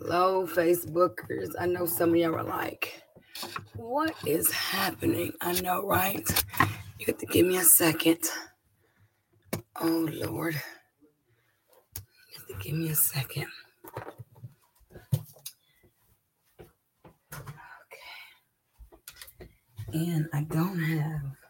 Hello, Facebookers. I know some of y'all are like, what is happening? I know, right? You have to give me a second. Oh, Lord. You have to give me a second. Okay. And I don't have.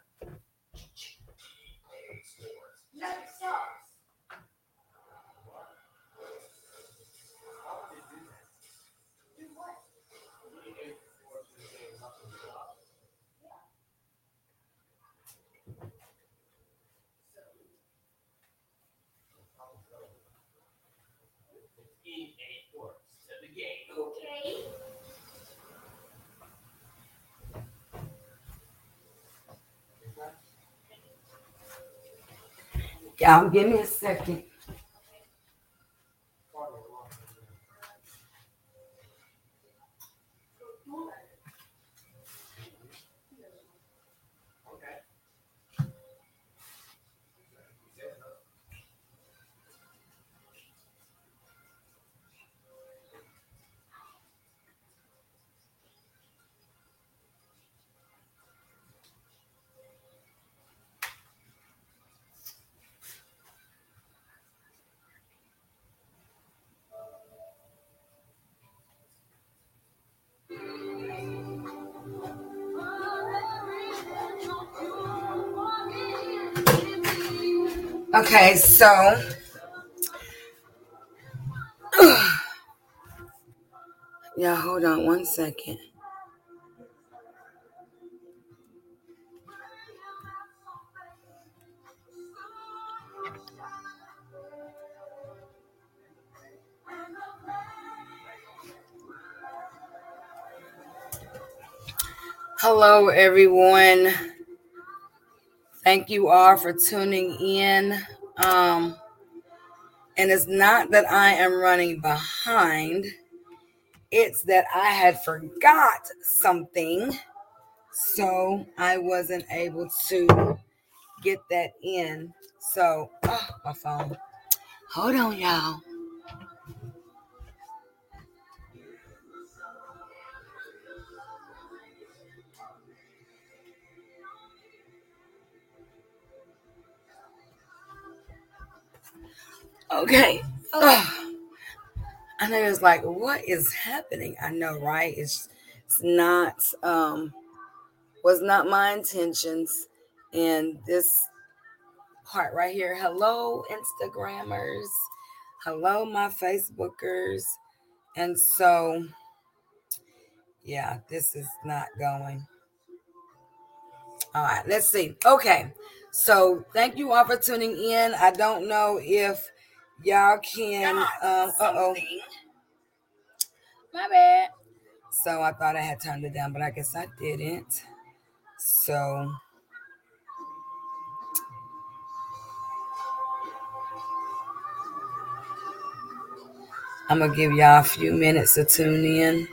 Y'all give me a second. Okay, so yeah, hold on one second. Hello, everyone. Thank you all for tuning in. Um, and it's not that I am running behind, it's that I had forgot something. So I wasn't able to get that in. So, oh, my phone. Hold on, y'all. Okay. And I was like, what is happening? I know, right? It's, it's not um was not my intentions. And this part right here. Hello, Instagrammers. Hello, my Facebookers. And so yeah, this is not going. All right, let's see. Okay. So thank you all for tuning in. I don't know if y'all can um uh-oh. my bad. So i thought i had turned it down but i guess i didn't. So i'm gonna give y'all a few minutes to tune in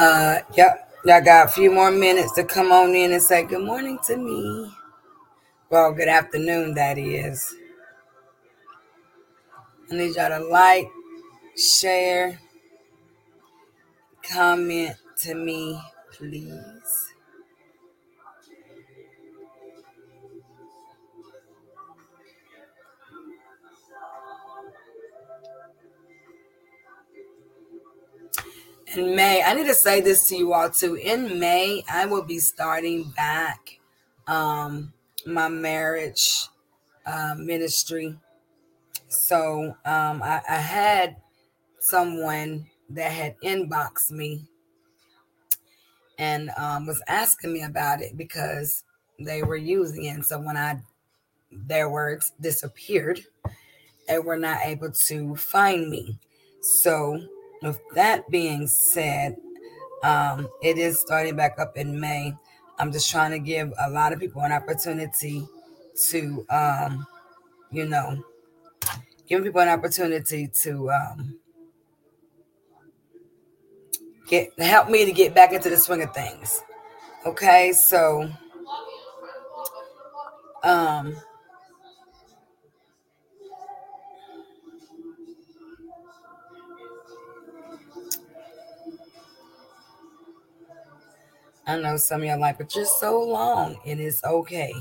Uh, yep. Y'all got a few more minutes to come on in and say good morning to me. Well, good afternoon, that is. I need y'all to like, share, comment to me, please. In May, I need to say this to you all too. In May, I will be starting back um, my marriage uh, ministry. So um, I, I had someone that had inboxed me and um, was asking me about it because they were using it. And so when I their words disappeared, they were not able to find me. So with that being said, um, it is starting back up in May. I'm just trying to give a lot of people an opportunity to, um, you know, giving people an opportunity to um, get help me to get back into the swing of things. Okay, so um I know some of y'all like, but you're so long. and It is okay.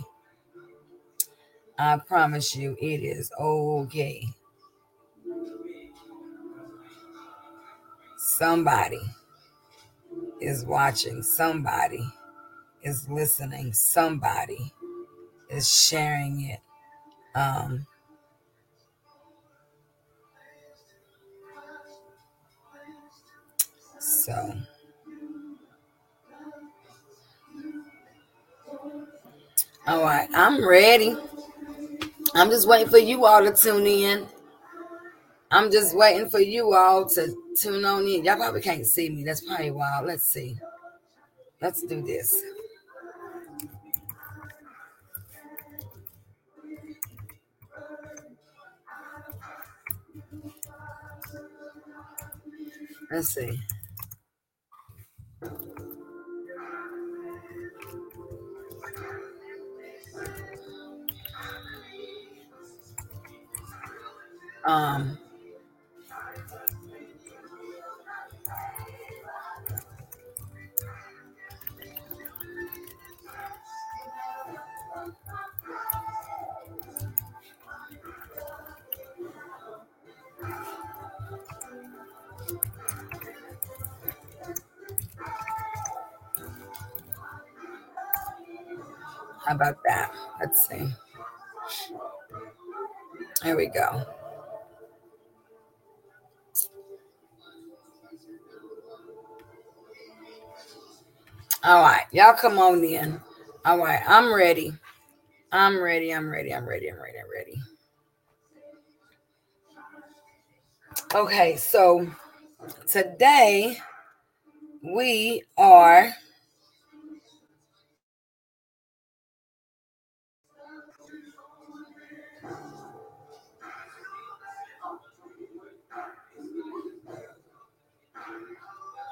I promise you, it is okay. Somebody is watching, somebody is listening, somebody is sharing it. Um, so. All right, I'm ready. I'm just waiting for you all to tune in. I'm just waiting for you all to tune on in. Y'all probably can't see me. That's probably wild. Let's see. Let's do this. Let's see. Um, how about that? Let's see. There we go. All right, y'all come on in. All right, I'm ready. I'm ready. I'm ready. I'm ready. I'm ready. I'm ready. Okay, so today we are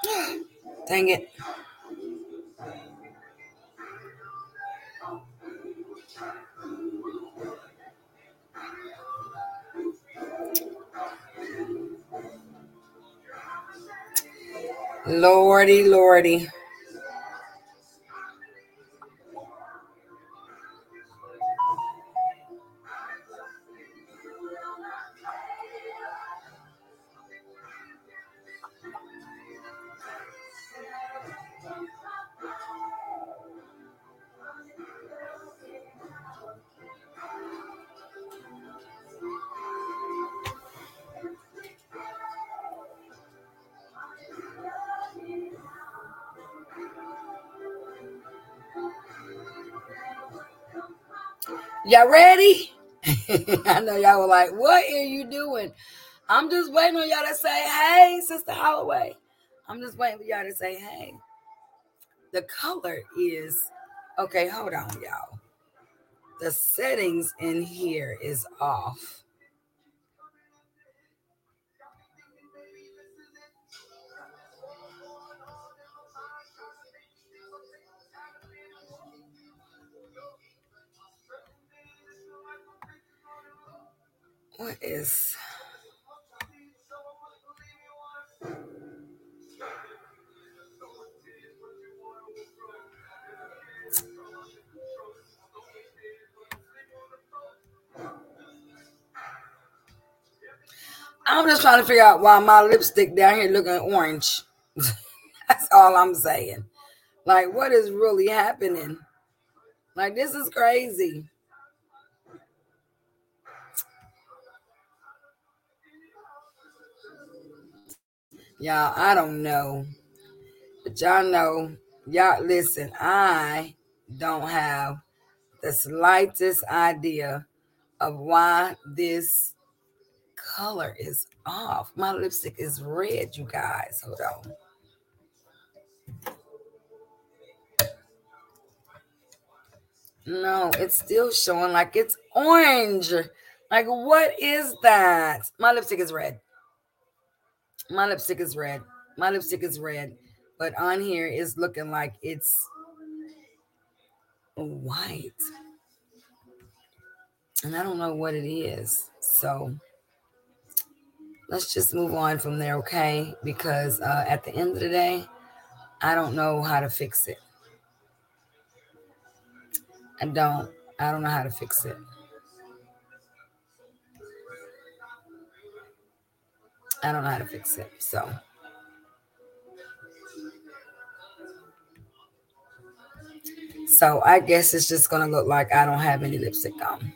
Dang it. Lordy, lordy. Y'all ready? I know y'all were like, what are you doing? I'm just waiting on y'all to say, hey, Sister Holloway. I'm just waiting for y'all to say, hey. The color is, okay, hold on, y'all. The settings in here is off. What is I'm just trying to figure out why my lipstick down here looking orange. That's all I'm saying. Like, what is really happening? Like, this is crazy. Y'all, I don't know. But y'all know, y'all listen, I don't have the slightest idea of why this color is off. My lipstick is red, you guys. Hold on. No, it's still showing like it's orange. Like, what is that? My lipstick is red. My lipstick is red. My lipstick is red. But on here is looking like it's white. And I don't know what it is. So let's just move on from there, okay? Because uh, at the end of the day, I don't know how to fix it. I don't. I don't know how to fix it. I don't know how to fix it. So. So I guess it's just going to look like I don't have any lipstick on.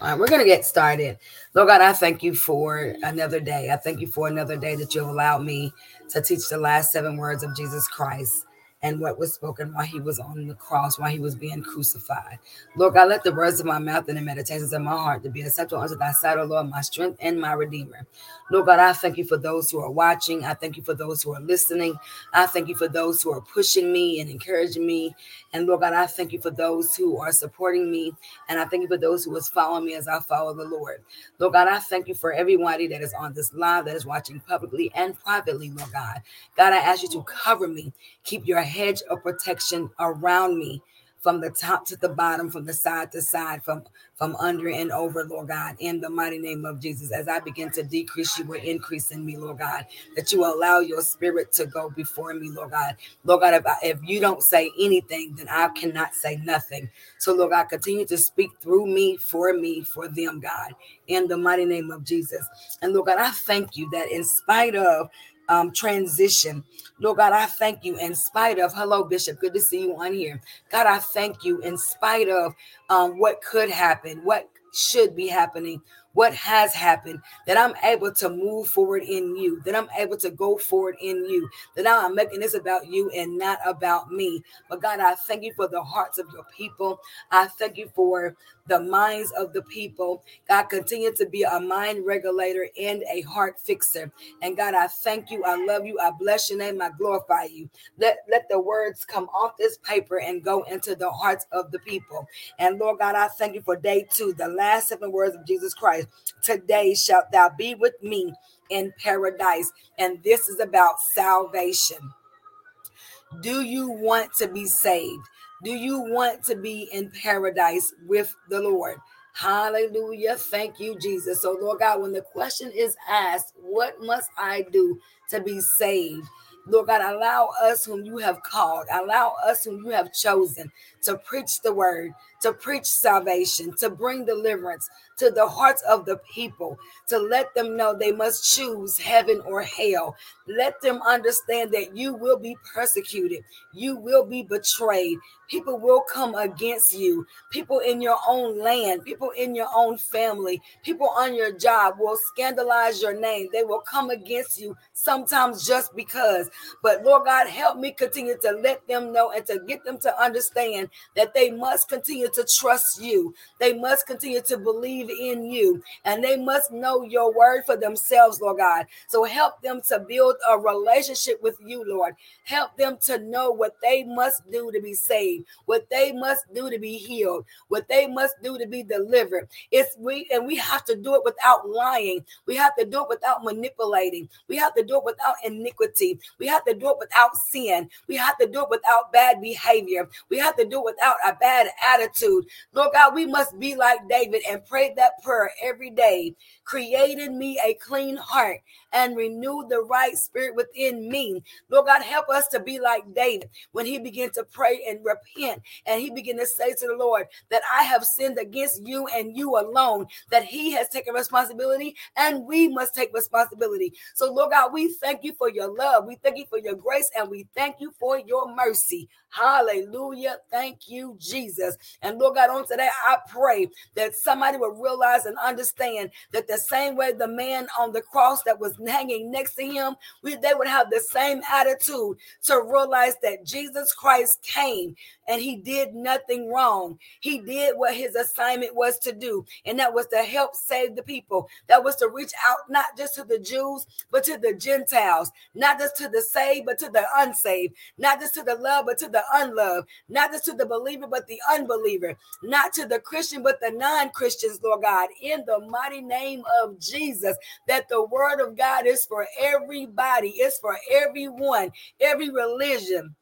All right, we're going to get started. Lord God, I thank you for another day. I thank you for another day that you've allowed me to teach the last seven words of Jesus Christ and what was spoken while he was on the cross, while he was being crucified. Lord God, let the words of my mouth and the meditations of my heart to be acceptable unto thy sight, O Lord, my strength and my redeemer. Lord God, I thank you for those who are watching. I thank you for those who are listening. I thank you for those who are pushing me and encouraging me. And Lord God, I thank you for those who are supporting me. And I thank you for those who is following me as I follow the Lord. Lord God, I thank you for everybody that is on this live, that is watching publicly and privately, Lord God. God, I ask you to cover me, keep your hedge of protection around me from the top to the bottom, from the side to side, from from under and over, Lord God, in the mighty name of Jesus. As I begin to decrease, you will increase in me, Lord God. That you allow your spirit to go before me, Lord God. Lord God, if, I, if you don't say anything, then I cannot say nothing. So, Lord God, continue to speak through me, for me, for them, God, in the mighty name of Jesus. And Lord God, I thank you that in spite of um, transition. Lord God, I thank you in spite of, hello, Bishop, good to see you on here. God, I thank you in spite of um, what could happen, what should be happening, what has happened, that I'm able to move forward in you, that I'm able to go forward in you, that I'm making this about you and not about me. But God, I thank you for the hearts of your people. I thank you for the minds of the people. God, continue to be a mind regulator and a heart fixer. And God, I thank you. I love you. I bless your name. I glorify you. Let, let the words come off this paper and go into the hearts of the people. And Lord God, I thank you for day two, the last seven words of Jesus Christ. Today shalt thou be with me in paradise. And this is about salvation. Do you want to be saved? Do you want to be in paradise with the Lord? Hallelujah. Thank you, Jesus. So, Lord God, when the question is asked, what must I do to be saved? Lord God, allow us whom you have called, allow us whom you have chosen to preach the word, to preach salvation, to bring deliverance to the hearts of the people, to let them know they must choose heaven or hell. Let them understand that you will be persecuted, you will be betrayed. People will come against you. People in your own land, people in your own family, people on your job will scandalize your name. They will come against you sometimes just because. But Lord God, help me continue to let them know and to get them to understand that they must continue to trust you. They must continue to believe in you and they must know your word for themselves, Lord God. So help them to build a relationship with you, Lord. Help them to know what they must do to be saved, what they must do to be healed, what they must do to be delivered. It's we and we have to do it without lying. We have to do it without manipulating. We have to do it without iniquity. We have to do it without sin. We have to do it without bad behavior. We have to do it without a bad attitude. Lord God, we must be like David and pray that prayer every day. Created me a clean heart and renew the right spirit within me. Lord God, help us to be like David when he began to pray and repent and he began to say to the Lord that I have sinned against you and you alone, that he has taken responsibility and we must take responsibility. So, Lord God, we thank you for your love. We thank you for your grace and we thank you for your mercy. Hallelujah. Thank you, Jesus. And Lord God, on today, I pray that somebody will realize and understand that the same way the man on the cross that was hanging next to him, we, they would have the same attitude to realize that Jesus Christ came and he did nothing wrong. He did what his assignment was to do, and that was to help save the people. That was to reach out not just to the Jews, but to the Gentiles, not just to the saved, but to the unsaved, not just to the love, but to the unloved, not just to the believer, but the unbeliever, not to the Christian, but the non Christians, Lord God, in the mighty name of Jesus, that the word of God is for everybody, it's for everyone, every religion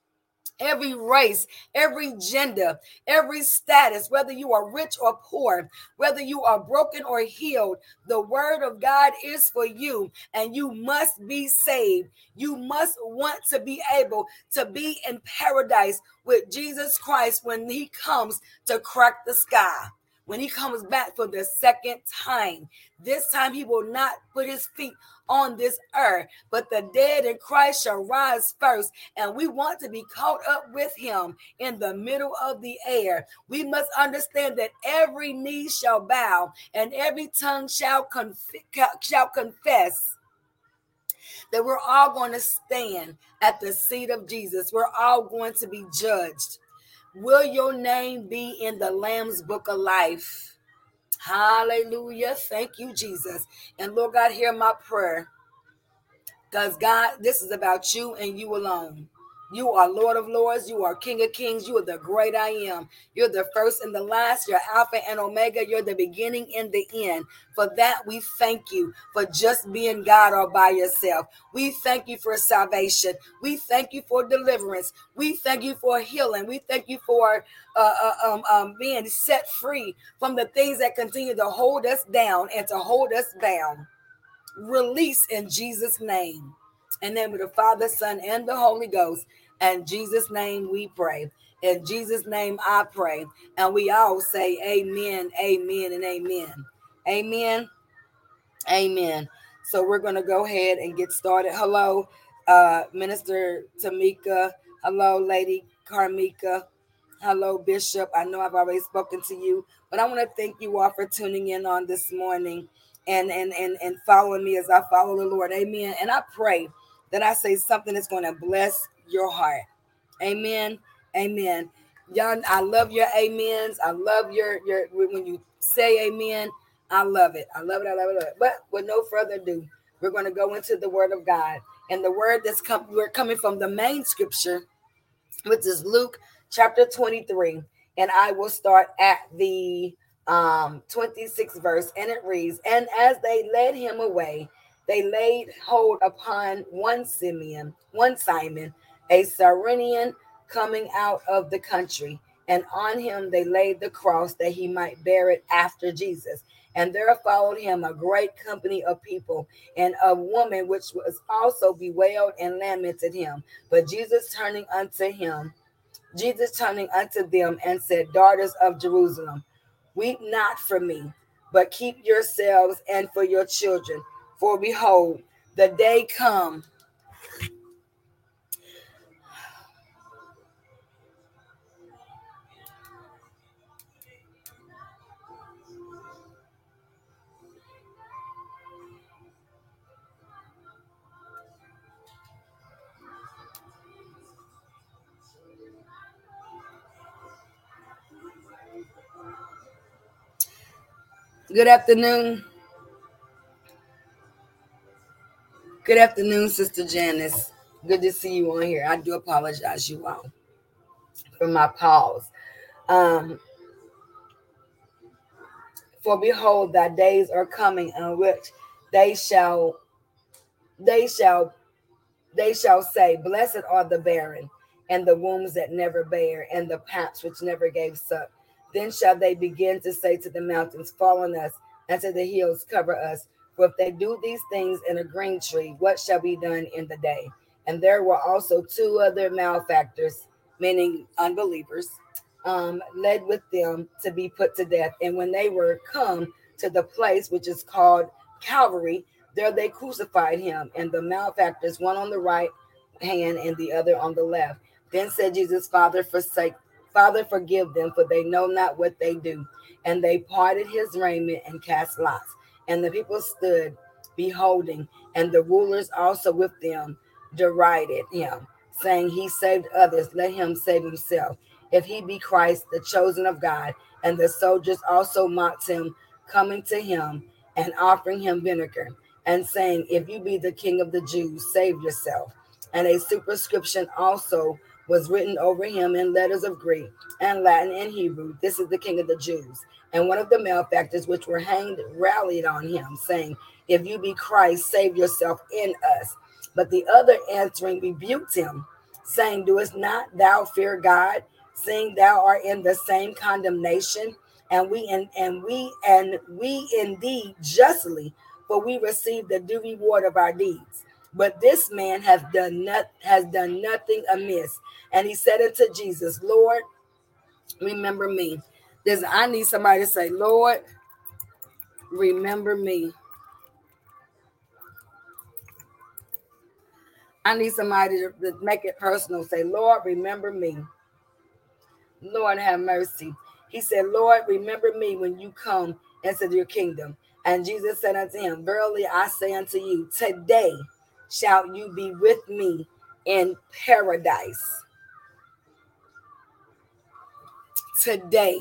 every race, every gender, every status, whether you are rich or poor, whether you are broken or healed, the word of God is for you, and you must be saved. You must want to be able to be in paradise with Jesus Christ when he comes to crack the sky. When he comes back for the second time, this time he will not put his feet on this earth, but the dead in Christ shall rise first. And we want to be caught up with him in the middle of the air. We must understand that every knee shall bow and every tongue shall, conf- shall confess that we're all going to stand at the seat of Jesus. We're all going to be judged. Will your name be in the Lamb's book of life? Hallelujah. Thank you, Jesus. And Lord God, hear my prayer. Because God, this is about you and you alone. You are Lord of Lords. You are King of Kings. You are the great I am. You're the first and the last. You're Alpha and Omega. You're the beginning and the end. For that, we thank you for just being God all by yourself. We thank you for salvation. We thank you for deliverance. We thank you for healing. We thank you for uh, uh, um, um, being set free from the things that continue to hold us down and to hold us bound. Release in Jesus' name. In the name of the Father, Son, and the Holy Ghost. In Jesus' name we pray. In Jesus' name I pray. And we all say amen, amen, and amen. Amen. Amen. So we're going to go ahead and get started. Hello, uh, Minister Tamika. Hello, Lady Carmika. Hello, Bishop. I know I've already spoken to you, but I want to thank you all for tuning in on this morning and and and and following me as I follow the Lord. Amen. And I pray that I say something that's going to bless your heart. Amen. Amen. Y'all, I love your amens. I love your your when you say amen. I love it. I love it. I love it. I love it. But with no further ado, we're going to go into the word of God. And the word that's come, we're coming from the main scripture, which is Luke chapter 23. And I will start at the um 26th verse, and it reads: And as they led him away, they laid hold upon one Simeon, one Simon, a Cyrenian coming out of the country, and on him they laid the cross that he might bear it after Jesus. And there followed him a great company of people, and a woman which was also bewailed and lamented him. But Jesus turning unto him, Jesus turning unto them and said, Daughters of Jerusalem, weep not for me, but keep yourselves and for your children for behold, the day come Good afternoon. Good afternoon, Sister Janice. Good to see you on here. I do apologize, you all, for my pause. Um, for behold, thy days are coming in which they shall, they shall, they shall say, Blessed are the barren, and the wombs that never bear, and the paps which never gave suck. Then shall they begin to say to the mountains, Fall on us, and to the hills, cover us. For if they do these things in a green tree, what shall be done in the day? And there were also two other malefactors, meaning unbelievers, um, led with them to be put to death. And when they were come to the place which is called Calvary, there they crucified him, and the malefactors, one on the right hand and the other on the left. Then said Jesus, Father, forsake, Father, forgive them, for they know not what they do. And they parted his raiment and cast lots. And the people stood beholding, and the rulers also with them derided him, saying, He saved others, let him save himself. If he be Christ, the chosen of God. And the soldiers also mocked him, coming to him and offering him vinegar, and saying, If you be the king of the Jews, save yourself. And a superscription also was written over him in letters of Greek and Latin and Hebrew. This is the king of the Jews. And one of the malefactors which were hanged rallied on him, saying, If you be Christ, save yourself in us. But the other answering rebuked him, saying, Doest not thou fear God, seeing thou art in the same condemnation? And we and, and we and we indeed justly, for we receive the due reward of our deeds. But this man hath done not has done nothing amiss. And he said unto Jesus, Lord, remember me. There's I need somebody to say, Lord, remember me. I need somebody to, to make it personal. Say, Lord, remember me. Lord, have mercy. He said, Lord, remember me when you come into your kingdom. And Jesus said unto him, Verily I say unto you, today shall you be with me in paradise. Today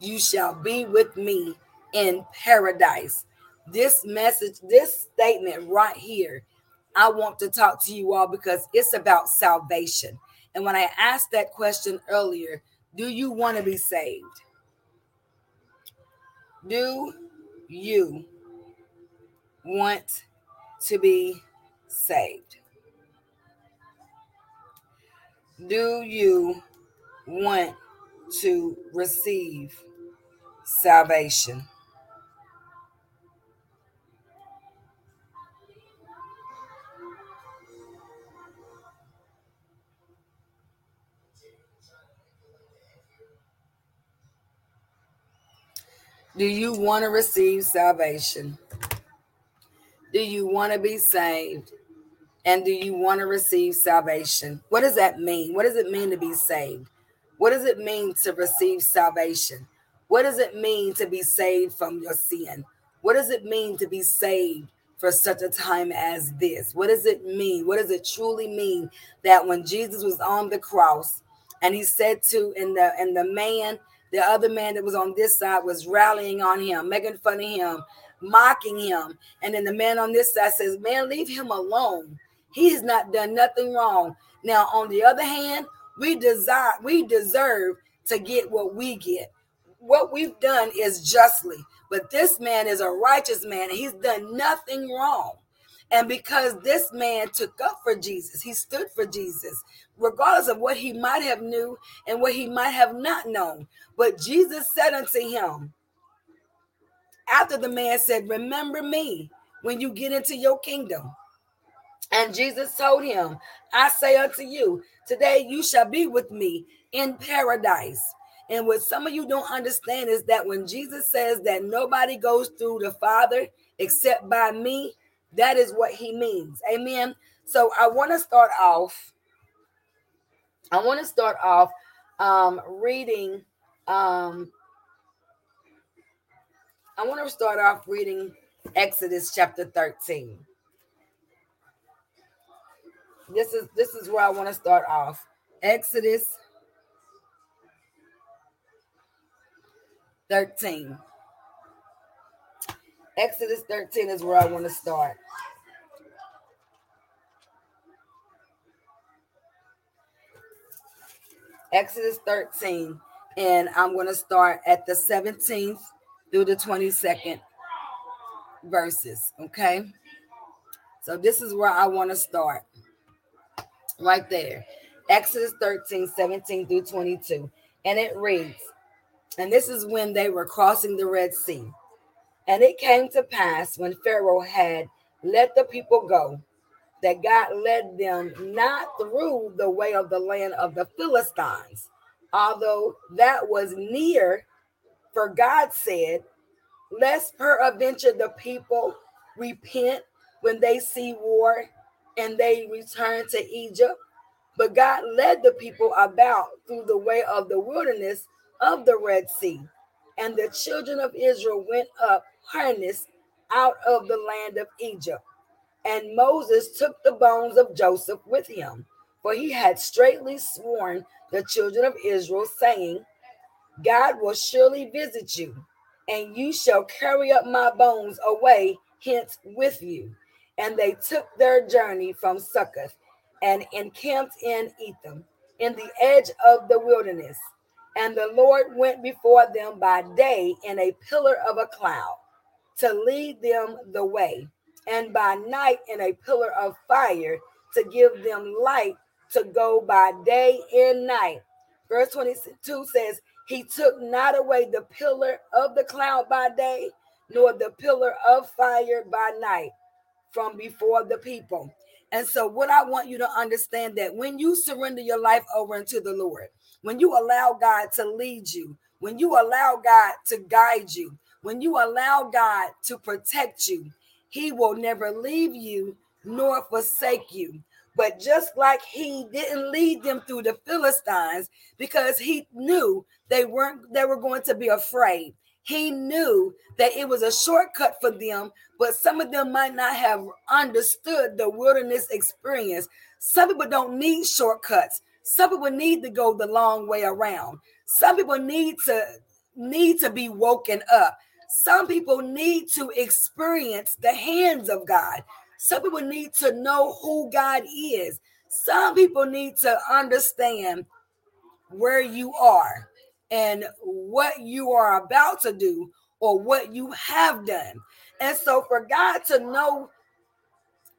you shall be with me in paradise. This message, this statement right here, I want to talk to you all because it's about salvation. And when I asked that question earlier, do you want to be saved? Do you want to be saved? Do you want to receive salvation? Do you want to receive salvation? Do you want to be saved? And do you want to receive salvation? What does that mean? What does it mean to be saved? What does it mean to receive salvation? What does it mean to be saved from your sin? What does it mean to be saved for such a time as this? What does it mean? What does it truly mean that when Jesus was on the cross and he said to and the and the man the other man that was on this side was rallying on him, making fun of him, mocking him. And then the man on this side says, Man, leave him alone. He has not done nothing wrong. Now, on the other hand, we desire, we deserve to get what we get. What we've done is justly, but this man is a righteous man and he's done nothing wrong. And because this man took up for Jesus, he stood for Jesus, regardless of what he might have knew and what he might have not known. But Jesus said unto him, after the man said, Remember me when you get into your kingdom. And Jesus told him, I say unto you, today you shall be with me in paradise. And what some of you don't understand is that when Jesus says that nobody goes through the Father except by me, that is what he means. Amen. So I want to start off. I want to start off um, reading. Um, I want to start off reading Exodus chapter 13. This is this is where I want to start off. Exodus 13. Exodus 13 is where I want to start. Exodus 13, and I'm going to start at the 17th through the 22nd verses. Okay. So this is where I want to start. Right there. Exodus 13, 17 through 22. And it reads, and this is when they were crossing the Red Sea. And it came to pass when Pharaoh had let the people go that God led them not through the way of the land of the Philistines, although that was near. For God said, Lest peradventure the people repent when they see war and they return to Egypt. But God led the people about through the way of the wilderness of the Red Sea. And the children of Israel went up harnessed out of the land of Egypt. And Moses took the bones of Joseph with him, for he had straightly sworn the children of Israel, saying, God will surely visit you, and you shall carry up my bones away hence with you. And they took their journey from Succoth and encamped in Etham, in the edge of the wilderness. And the Lord went before them by day in a pillar of a cloud to lead them the way, and by night in a pillar of fire to give them light to go by day and night. Verse 22 says, He took not away the pillar of the cloud by day, nor the pillar of fire by night from before the people. And so, what I want you to understand that when you surrender your life over into the Lord, when you allow God to lead you, when you allow God to guide you, when you allow God to protect you, He will never leave you nor forsake you. But just like He didn't lead them through the Philistines because He knew they weren't, they were going to be afraid. He knew that it was a shortcut for them, but some of them might not have understood the wilderness experience. Some people don't need shortcuts. Some people need to go the long way around. Some people need to need to be woken up. Some people need to experience the hands of God. Some people need to know who God is. Some people need to understand where you are and what you are about to do or what you have done. And so, for God to know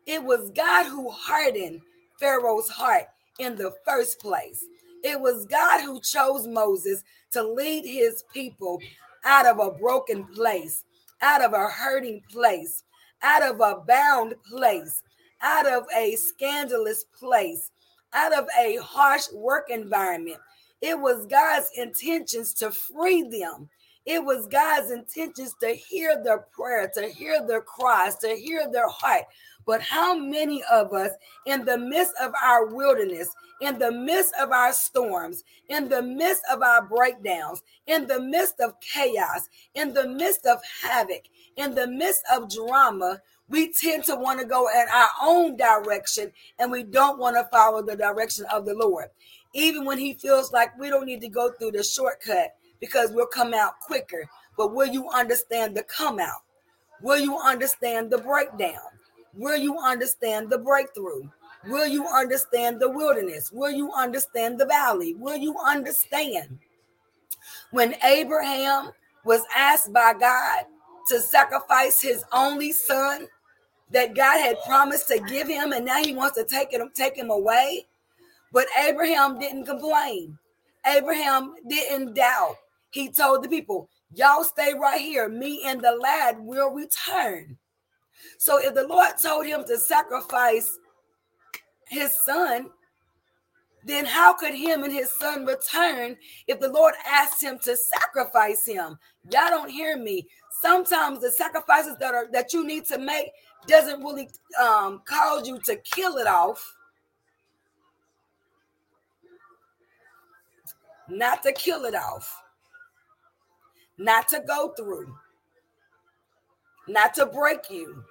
it was God who hardened Pharaoh's heart in the first place. It was God who chose Moses to lead his people out of a broken place, out of a hurting place, out of a bound place, out of a scandalous place, out of a harsh work environment. It was God's intentions to free them. It was God's intentions to hear their prayer, to hear their cries, to hear their heart. But how many of us, in the midst of our wilderness, in the midst of our storms, in the midst of our breakdowns, in the midst of chaos, in the midst of havoc, in the midst of drama, we tend to want to go in our own direction and we don't want to follow the direction of the Lord. Even when He feels like we don't need to go through the shortcut because we'll come out quicker. But will you understand the come out? Will you understand the breakdown? Will you understand the breakthrough? Will you understand the wilderness? Will you understand the valley? Will you understand when Abraham was asked by God to sacrifice his only son that God had promised to give him, and now he wants to take him, take him away? But Abraham didn't complain. Abraham didn't doubt. He told the people, Y'all stay right here. Me and the lad will return. So if the Lord told him to sacrifice his son, then how could him and his son return if the Lord asked him to sacrifice him? Y'all don't hear me. Sometimes the sacrifices that are that you need to make doesn't really um, cause you to kill it off. Not to kill it off. Not to go through. Not to break you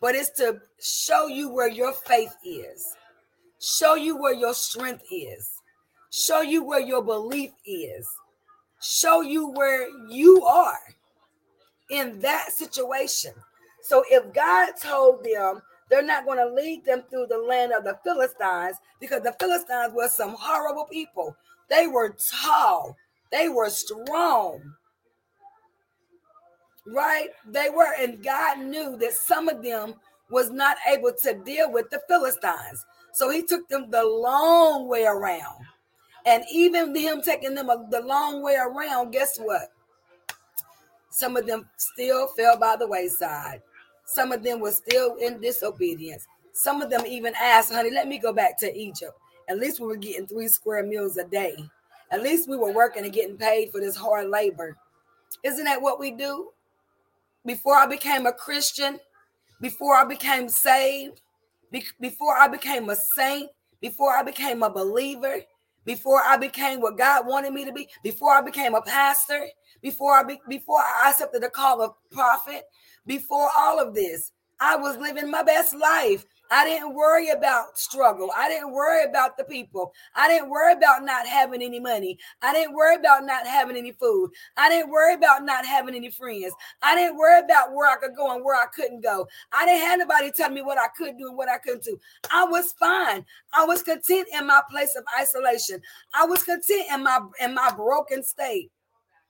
but it's to show you where your faith is, show you where your strength is, show you where your belief is, show you where you are in that situation. So if God told them they're not going to lead them through the land of the Philistines because the Philistines were some horrible people. They were tall, they were strong, right? They were, and God knew that some of them was not able to deal with the Philistines. So he took them the long way around. And even him taking them the long way around, guess what? Some of them still fell by the wayside. Some of them were still in disobedience. Some of them even asked, honey, let me go back to Egypt. At least we were getting three square meals a day. At least we were working and getting paid for this hard labor. Isn't that what we do? Before I became a Christian, before I became saved, be- before I became a saint, before I became a believer, before I became what God wanted me to be, before I became a pastor, before I be- before I accepted the call of prophet, before all of this, I was living my best life. I didn't worry about struggle. I didn't worry about the people. I didn't worry about not having any money. I didn't worry about not having any food. I didn't worry about not having any friends. I didn't worry about where I could go and where I couldn't go. I didn't have anybody tell me what I could do and what I couldn't do. I was fine. I was content in my place of isolation. I was content in my in my broken state.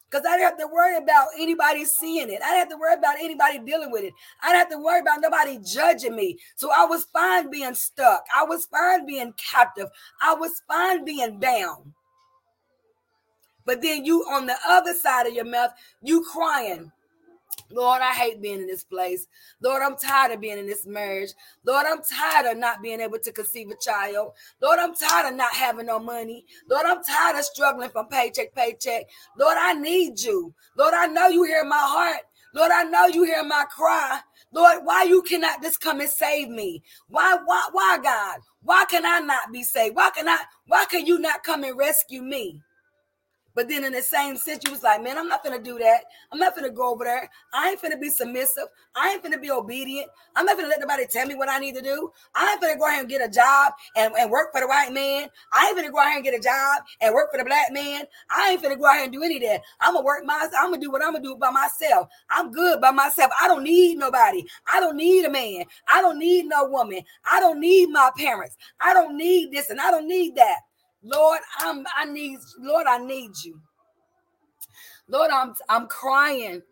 Because I didn't have to worry about anybody seeing it. I didn't have to worry about anybody dealing with it. I didn't have to worry about nobody judging me. So I was fine being stuck. I was fine being captive. I was fine being bound. But then you on the other side of your mouth, you crying. Lord, I hate being in this place. Lord, I'm tired of being in this marriage. Lord, I'm tired of not being able to conceive a child. Lord, I'm tired of not having no money. Lord, I'm tired of struggling from paycheck paycheck. Lord, I need you. Lord, I know you hear my heart. Lord, I know you hear my cry. Lord, why you cannot just come and save me? Why, why, why, God? Why can I not be saved? Why can I, why can you not come and rescue me? But then in the same sense, you was like, man, I'm not gonna do that. I'm not gonna go over there. I ain't gonna be submissive. I ain't gonna be obedient. I'm not gonna let nobody tell me what I need to do. I ain't gonna go ahead and get a job and, and work for the white man. I ain't gonna go ahead and get a job and work for the black man. I ain't gonna go ahead and do any of that. I'm gonna work my I'm gonna do what I'm gonna do by myself. I'm good by myself. I don't need nobody. I don't need a man. I don't need no woman. I don't need my parents. I don't need this and I don't need that. Lord, I'm I need Lord, I need you. Lord, I'm I'm crying.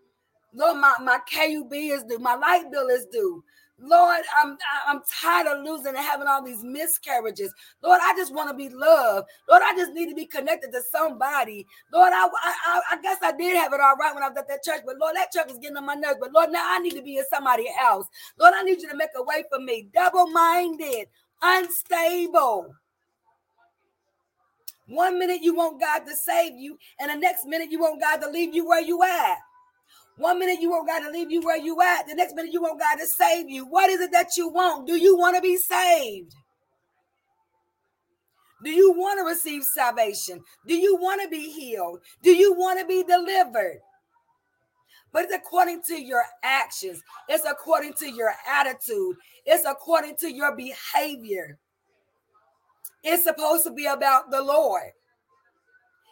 Lord, my, my KUB is due, my light bill is due. Lord, I'm I'm tired of losing and having all these miscarriages. Lord, I just want to be loved. Lord, I just need to be connected to somebody. Lord, I, I I guess I did have it all right when I was at that church, but Lord, that church is getting on my nerves. But Lord, now I need to be in somebody else. Lord, I need you to make a way for me. Double-minded, unstable. One minute you want God to save you, and the next minute you want God to leave you where you at. One minute you want God to leave you where you at, the next minute you want God to save you. What is it that you want? Do you want to be saved? Do you want to receive salvation? Do you want to be healed? Do you want to be delivered? But it's according to your actions, it's according to your attitude, it's according to your behavior. It's supposed to be about the Lord.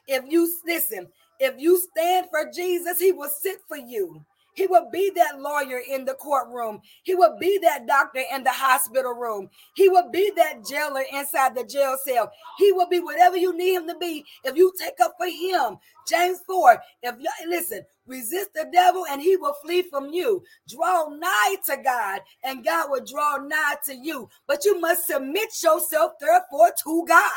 If you listen, if you stand for Jesus, he will sit for you. He will be that lawyer in the courtroom. He will be that doctor in the hospital room. He will be that jailer inside the jail cell. He will be whatever you need him to be if you take up for him. James 4. If you listen, resist the devil and he will flee from you. Draw nigh to God and God will draw nigh to you. But you must submit yourself, therefore, to God.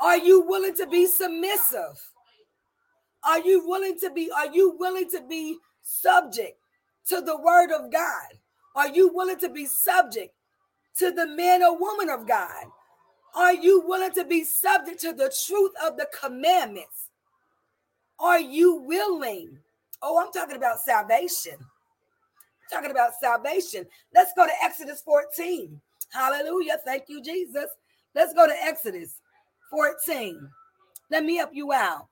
Are you willing to be submissive? Are you willing to be, are you willing to be subject to the word of God? Are you willing to be subject to the man or woman of God? Are you willing to be subject to the truth of the commandments? Are you willing? Oh, I'm talking about salvation. I'm talking about salvation. Let's go to Exodus 14. Hallelujah. Thank you, Jesus. Let's go to Exodus 14. Let me help you out.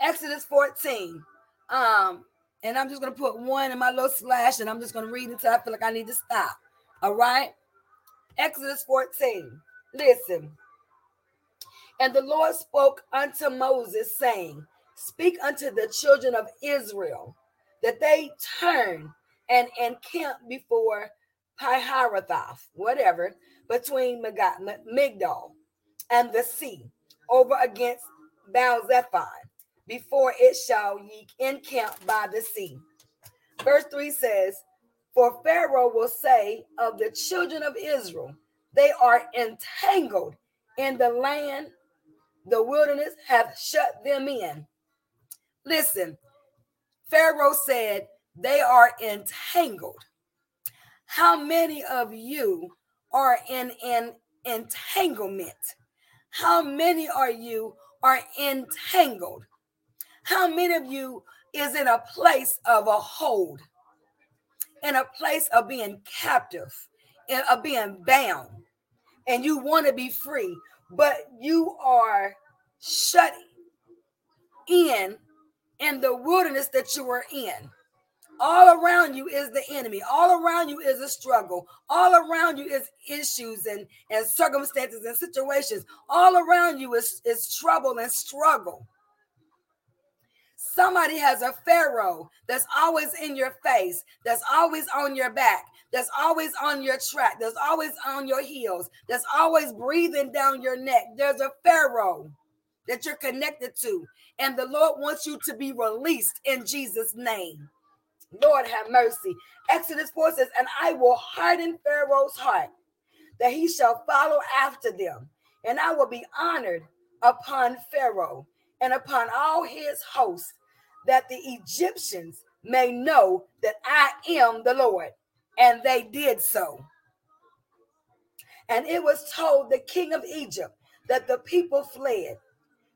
Exodus 14. Um, and I'm just gonna put one in my little slash, and I'm just gonna read until I feel like I need to stop. All right. Exodus 14. Listen. And the Lord spoke unto Moses, saying, Speak unto the children of Israel that they turn and encamp before Piharathoth, whatever, between Migdol and the sea, over against Baal Zephon before it shall ye encamp by the sea. Verse 3 says, For Pharaoh will say of the children of Israel, they are entangled in the land, the wilderness hath shut them in. Listen, Pharaoh said, They are entangled. How many of you are in an entanglement? How many are you are entangled? How many of you is in a place of a hold, in a place of being captive, and of being bound, and you want to be free, but you are shut in in the wilderness that you are in? all around you is the enemy. All around you is a struggle. All around you is issues and, and circumstances and situations. All around you is, is trouble and struggle. Somebody has a Pharaoh that's always in your face, that's always on your back, that's always on your track, that's always on your heels, that's always breathing down your neck. There's a Pharaoh that you're connected to, and the Lord wants you to be released in Jesus' name. Lord have mercy. Exodus 4 says, And I will harden Pharaoh's heart, that he shall follow after them, and I will be honored upon Pharaoh and upon all his hosts, that the Egyptians may know that I am the Lord. And they did so. And it was told the king of Egypt that the people fled,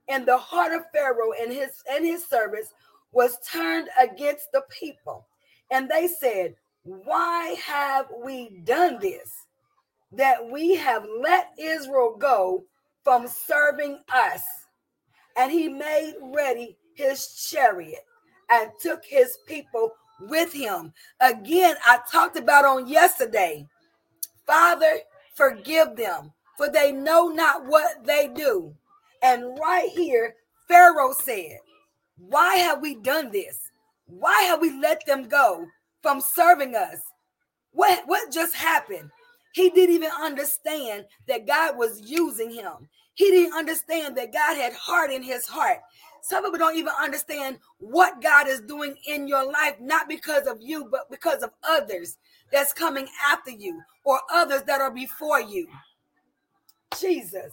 and the heart of Pharaoh and his and his servants was turned against the people. And they said, Why have we done this? That we have let Israel go from serving us. And he made ready his chariot and took his people with him. Again, I talked about on yesterday. Father, forgive them, for they know not what they do. And right here, Pharaoh said, why have we done this? Why have we let them go from serving us? What, what just happened? He didn't even understand that God was using him. He didn't understand that God had hardened his heart. Some people don't even understand what God is doing in your life, not because of you, but because of others that's coming after you or others that are before you. Jesus.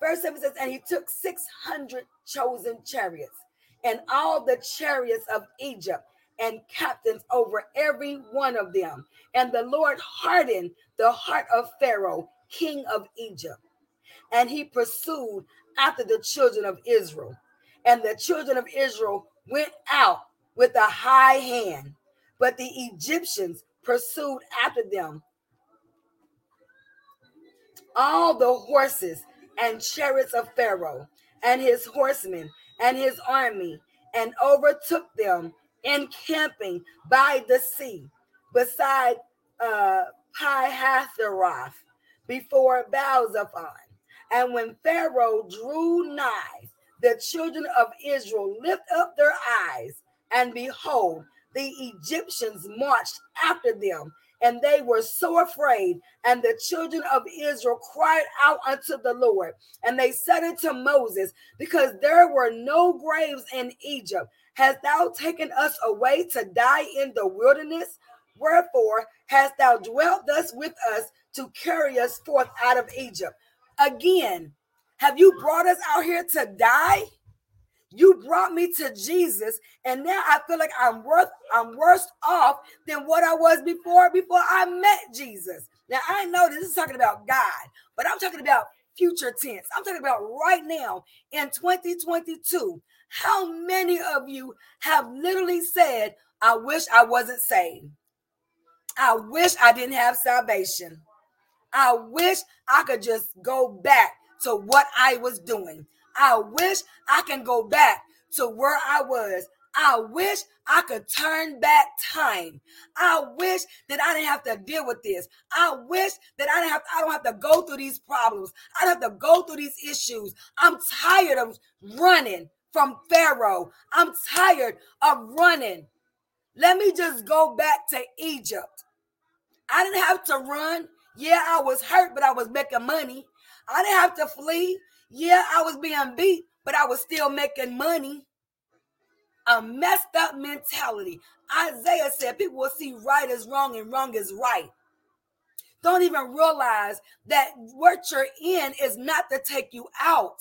Verse 7 says, And he took 600 chosen chariots and all the chariots of Egypt and captains over every one of them. And the Lord hardened the heart of Pharaoh, king of Egypt. And he pursued after the children of Israel. And the children of Israel went out with a high hand, but the Egyptians pursued after them all the horses and chariots of Pharaoh and his horsemen and his army and overtook them encamping by the sea beside uh, Pi before Baal-zephon. And when Pharaoh drew nigh, the children of Israel lift up their eyes, and behold, the Egyptians marched after them and they were so afraid. And the children of Israel cried out unto the Lord, and they said unto Moses, Because there were no graves in Egypt, hast thou taken us away to die in the wilderness? Wherefore hast thou dwelt thus with us to carry us forth out of Egypt? Again, have you brought us out here to die? You brought me to Jesus, and now I feel like I'm worth I'm worse off than what I was before before I met Jesus. Now I know this is talking about God, but I'm talking about future tense. I'm talking about right now in 2022. How many of you have literally said, I wish I wasn't saved? I wish I didn't have salvation. I wish I could just go back to what I was doing. I wish I can go back to where I was. I wish I could turn back time. I wish that I didn't have to deal with this. I wish that I didn't have I don't have to go through these problems. I don't have to go through these issues. I'm tired of running from Pharaoh. I'm tired of running. Let me just go back to Egypt. I didn't have to run. Yeah, I was hurt, but I was making money. I didn't have to flee. Yeah, I was being beat, but I was still making money. A messed up mentality. Isaiah said people will see right as wrong and wrong as right. Don't even realize that what you're in is not to take you out.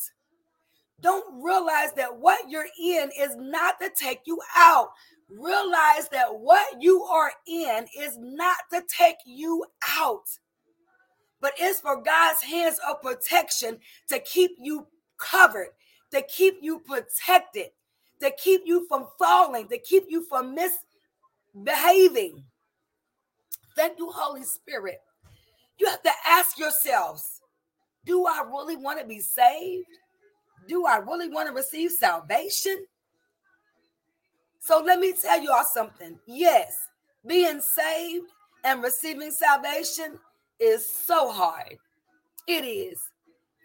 Don't realize that what you're in is not to take you out. Realize that what you are in is not to take you out but it's for God's hands of protection to keep you covered, to keep you protected, to keep you from falling, to keep you from misbehaving. Thank you, Holy Spirit. You have to ask yourselves do I really want to be saved? Do I really want to receive salvation? So let me tell you all something. Yes, being saved and receiving salvation is so hard. It is.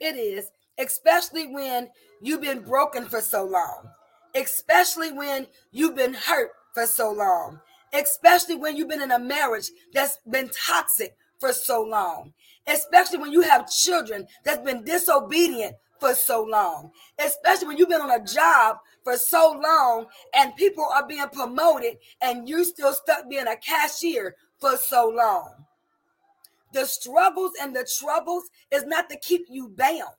It is, especially when you've been broken for so long, especially when you've been hurt for so long, especially when you've been in a marriage that's been toxic for so long, especially when you have children that's been disobedient for so long, especially when you've been on a job for so long and people are being promoted and you still stuck being a cashier for so long. The struggles and the troubles is not to keep you bound.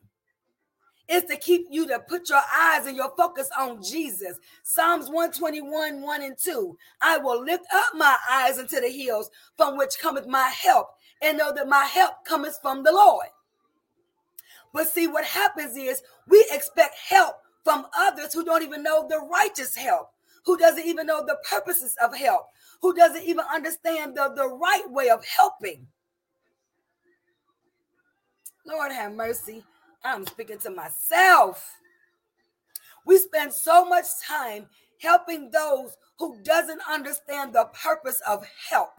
It's to keep you to put your eyes and your focus on Jesus. Psalms 121, 1 and 2. I will lift up my eyes into the hills from which cometh my help, and know that my help cometh from the Lord. But see, what happens is we expect help from others who don't even know the righteous help, who doesn't even know the purposes of help, who doesn't even understand the, the right way of helping. Lord have mercy. I'm speaking to myself. We spend so much time helping those who doesn't understand the purpose of help.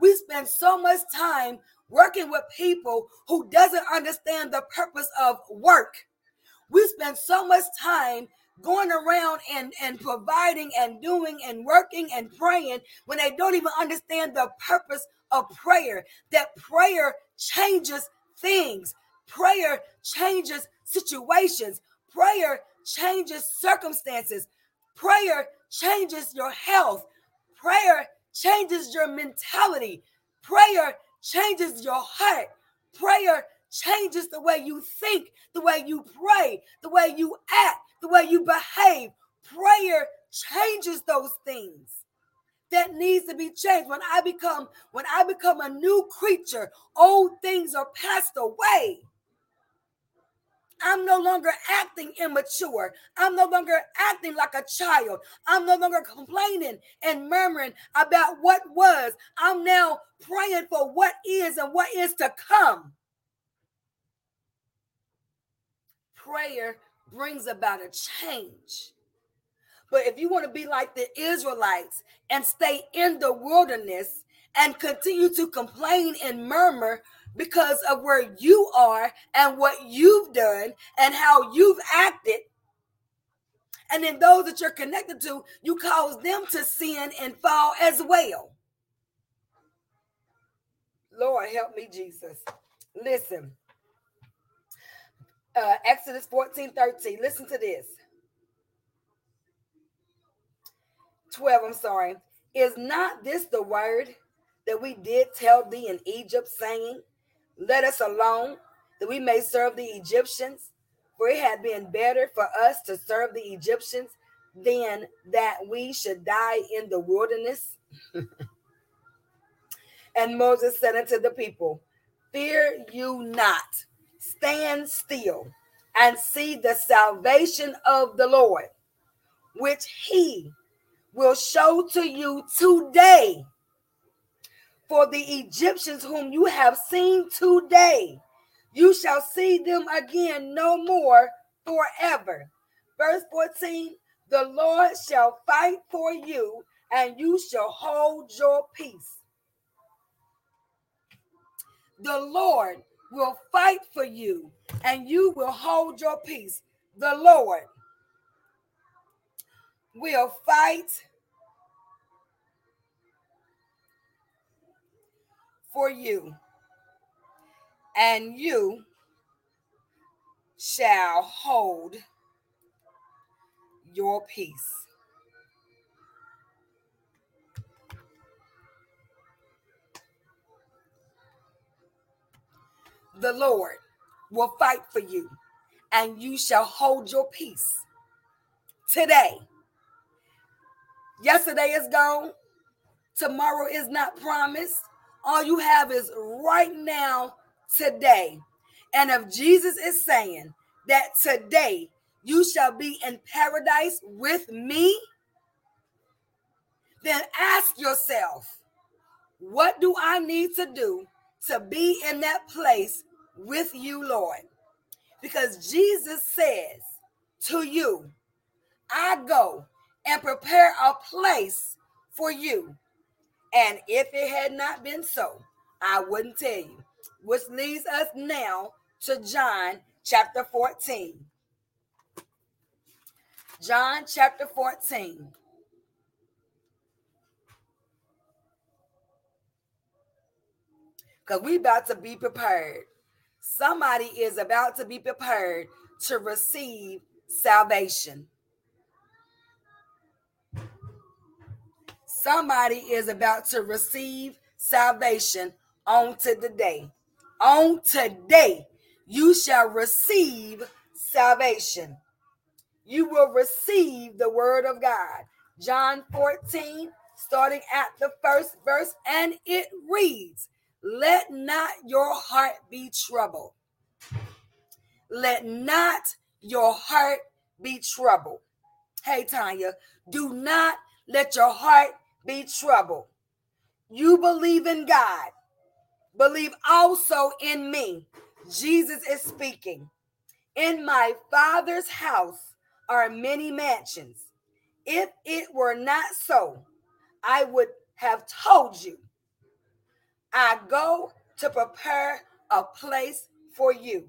We spend so much time working with people who doesn't understand the purpose of work. We spend so much time going around and, and providing and doing and working and praying when they don't even understand the purpose of prayer. That prayer changes things. Prayer changes situations. Prayer changes circumstances. Prayer changes your health. Prayer changes your mentality. Prayer changes your heart. Prayer changes the way you think, the way you pray, the way you act, the way you behave. Prayer changes those things that needs to be changed. When I become when I become a new creature, old things are passed away. I'm no longer acting immature. I'm no longer acting like a child. I'm no longer complaining and murmuring about what was. I'm now praying for what is and what is to come. Prayer brings about a change. But if you want to be like the Israelites and stay in the wilderness and continue to complain and murmur because of where you are and what you've done and how you've acted, and then those that you're connected to, you cause them to sin and fall as well. Lord, help me, Jesus. Listen. Uh, Exodus 14 13. Listen to this. 12, I'm sorry. Is not this the word that we did tell thee in Egypt, saying, Let us alone, that we may serve the Egyptians? For it had been better for us to serve the Egyptians than that we should die in the wilderness. and Moses said unto the people, Fear you not, stand still and see the salvation of the Lord, which he will show to you today. For the Egyptians whom you have seen today, you shall see them again no more forever. Verse 14 The Lord shall fight for you, and you shall hold your peace. The Lord will fight for you, and you will hold your peace. The Lord will fight for you, and you shall hold your peace. The Lord will fight for you, and you shall hold your peace today. Yesterday is gone, tomorrow is not promised. All you have is right now, today. And if Jesus is saying that today you shall be in paradise with me, then ask yourself, what do I need to do to be in that place with you, Lord? Because Jesus says to you, I go and prepare a place for you. And if it had not been so, I wouldn't tell you. Which leads us now to John chapter 14. John chapter 14. Because we about to be prepared. Somebody is about to be prepared to receive salvation. Somebody is about to receive salvation on to the day. On today, you shall receive salvation. You will receive the word of God. John 14, starting at the first verse, and it reads, Let not your heart be troubled. Let not your heart be troubled. Hey, Tanya, do not let your heart be troubled. You believe in God, believe also in me. Jesus is speaking. In my Father's house are many mansions. If it were not so, I would have told you. I go to prepare a place for you.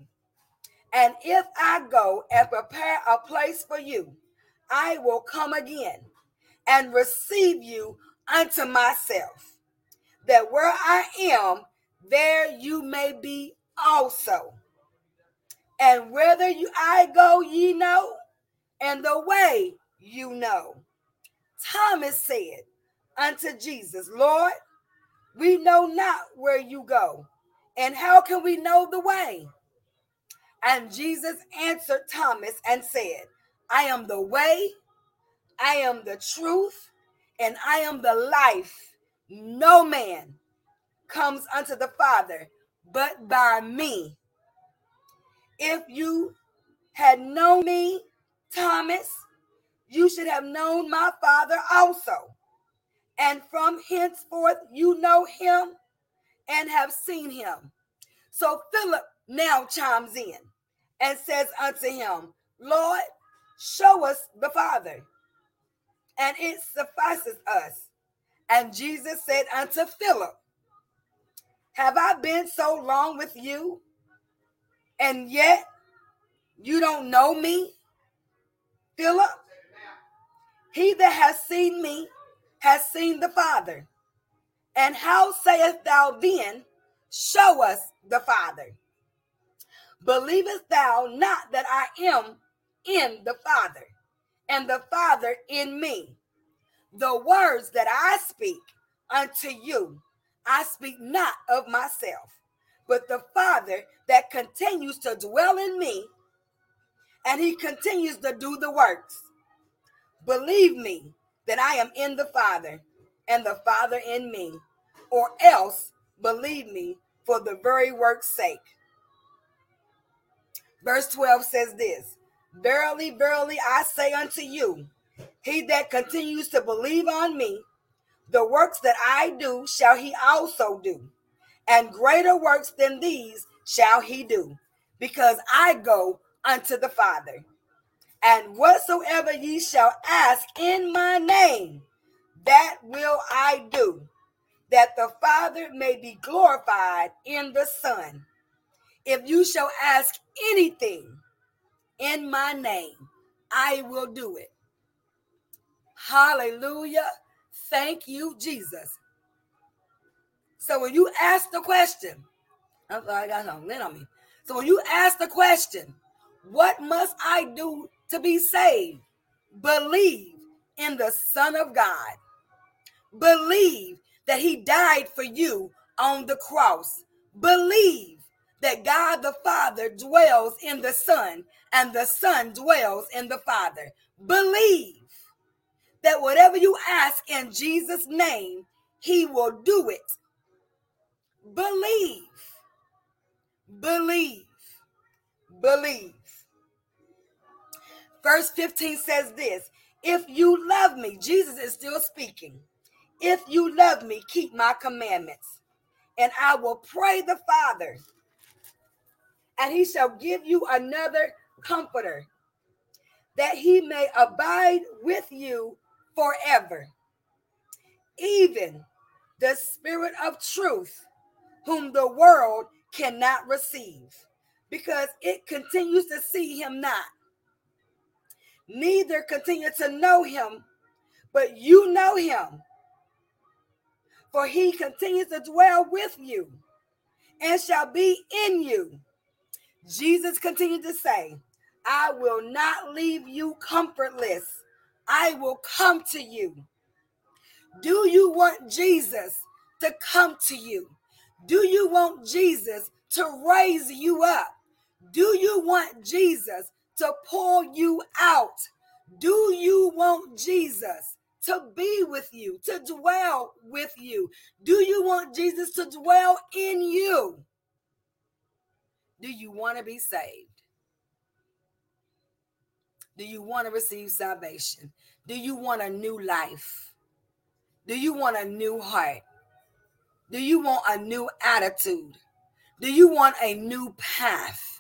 And if I go and prepare a place for you, I will come again and receive you unto myself, that where I am, there you may be also. And whither you I go, ye know, and the way you know. Thomas said unto Jesus, Lord, we know not where you go, and how can we know the way? And Jesus answered Thomas and said, I am the way, I am the truth, and I am the life. No man comes unto the Father but by me. If you had known me, Thomas, you should have known my Father also. And from henceforth you know him and have seen him. So Philip now chimes in and says unto him, Lord, show us the Father, and it suffices us. And Jesus said unto Philip, Have I been so long with you, and yet you don't know me? Philip, he that has seen me has seen the Father. And how sayest thou then, Show us the Father? Believest thou not that I am in the Father, and the Father in me? The words that I speak unto you, I speak not of myself, but the Father that continues to dwell in me, and he continues to do the works. Believe me that I am in the Father, and the Father in me, or else believe me for the very work's sake. Verse 12 says this Verily, verily, I say unto you, he that continues to believe on me, the works that I do shall he also do, and greater works than these shall he do, because I go unto the Father. And whatsoever ye shall ask in my name, that will I do, that the Father may be glorified in the Son. If you shall ask anything in my name, I will do it. Hallelujah. Thank you, Jesus. So when you ask the question, I'm sorry, I got something on me. So when you ask the question, what must I do to be saved? Believe in the Son of God. Believe that He died for you on the cross. Believe that God the Father dwells in the Son and the Son dwells in the Father. Believe that whatever you ask in Jesus' name, He will do it. Believe, believe, believe. Verse 15 says this If you love me, Jesus is still speaking. If you love me, keep my commandments, and I will pray the Father and he shall give you another comforter, that he may abide with you forever. Even the Spirit of truth, whom the world cannot receive, because it continues to see him not. Neither continue to know him, but you know him. For he continues to dwell with you and shall be in you. Jesus continued to say, I will not leave you comfortless. I will come to you. Do you want Jesus to come to you? Do you want Jesus to raise you up? Do you want Jesus to pull you out? Do you want Jesus to be with you, to dwell with you? Do you want Jesus to dwell in you? Do you want to be saved? Do you want to receive salvation? Do you want a new life? Do you want a new heart? Do you want a new attitude? Do you want a new path?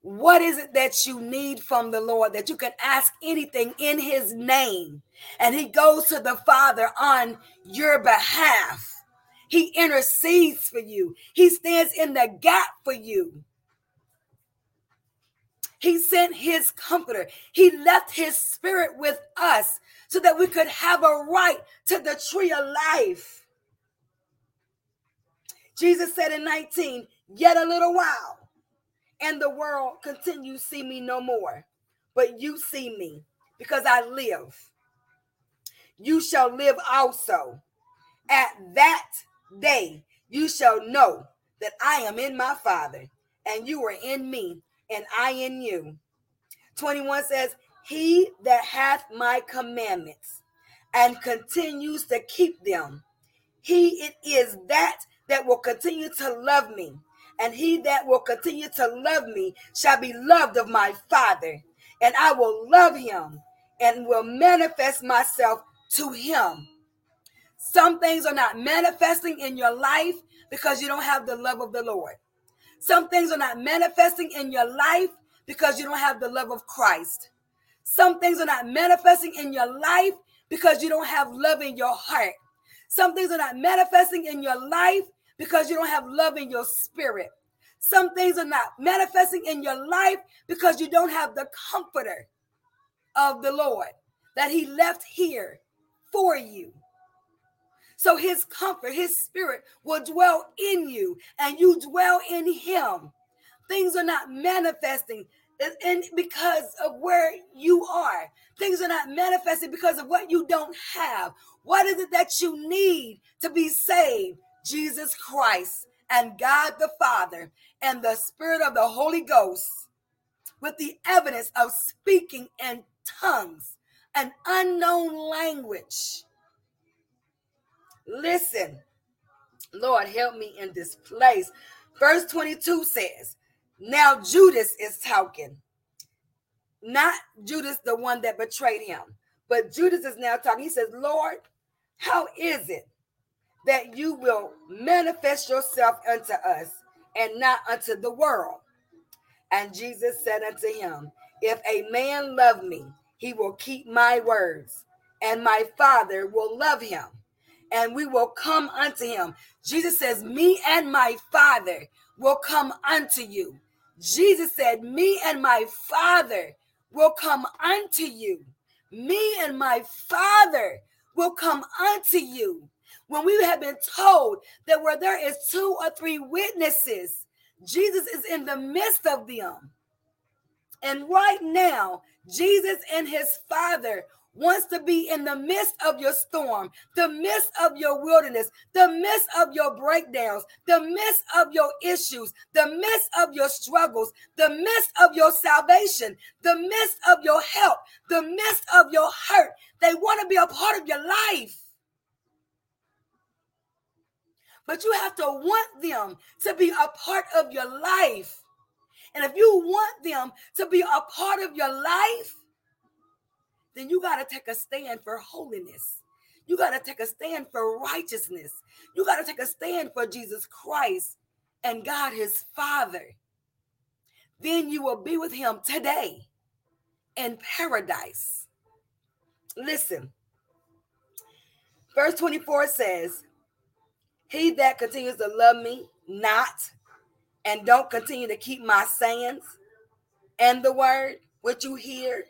What is it that you need from the Lord that you can ask anything in His name? And He goes to the Father on your behalf. He intercedes for you, He stands in the gap for you. He sent his comforter. He left his spirit with us so that we could have a right to the tree of life. Jesus said in 19, Yet a little while, and the world continue see me no more. But you see me because I live. You shall live also. At that day, you shall know that I am in my Father, and you are in me, and I in you. 21 says, He that hath my commandments and continues to keep them, he it is that that will continue to love me. And he that will continue to love me shall be loved of my Father. And I will love him and will manifest myself to him. Some things are not manifesting in your life because you don't have the love of the Lord. Some things are not manifesting in your life because you don't have the love of Christ. Some things are not manifesting in your life because you don't have love in your heart. Some things are not manifesting in your life because you don't have love in your spirit. Some things are not manifesting in your life because you don't have the comforter of the Lord that He left here for you. So his comfort, his spirit will dwell in you and you dwell in him. Things are not manifesting and because of where you are. Things are not manifesting because of what you don't have. What is it that you need to be saved? Jesus Christ and God the Father and the Spirit of the Holy Ghost with the evidence of speaking in tongues, an unknown language. Listen, Lord, help me in this place. Verse 22 says, Now Judas is talking. Not Judas, the one that betrayed him, but Judas is now talking. He says, Lord, how is it that you will manifest yourself unto us and not unto the world? And Jesus said unto him, If a man love me, he will keep my words, and my Father will love him and we will come unto him. Jesus says, Me and my Father will come unto you. Jesus said, Me and my Father will come unto you. Me and my Father will come unto you. When we have been told that where there is two or three witnesses, Jesus is in the midst of them. And right now, Jesus and his Father wants to be in the midst of your storm, the midst of your wilderness, the midst of your breakdowns, the midst of your issues, the midst of your struggles, the midst of your salvation, the midst of your help, the midst of your hurt. They want to be a part of your life. But you have to want them to be a part of your life. And if you want them to be a part of your life, then you got to take a stand for holiness. You got to take a stand for righteousness. You got to take a stand for Jesus Christ and God his Father. Then you will be with him today in paradise. Listen, verse 24 says, He that continues to love me not and don't continue to keep my sayings and the word which you hear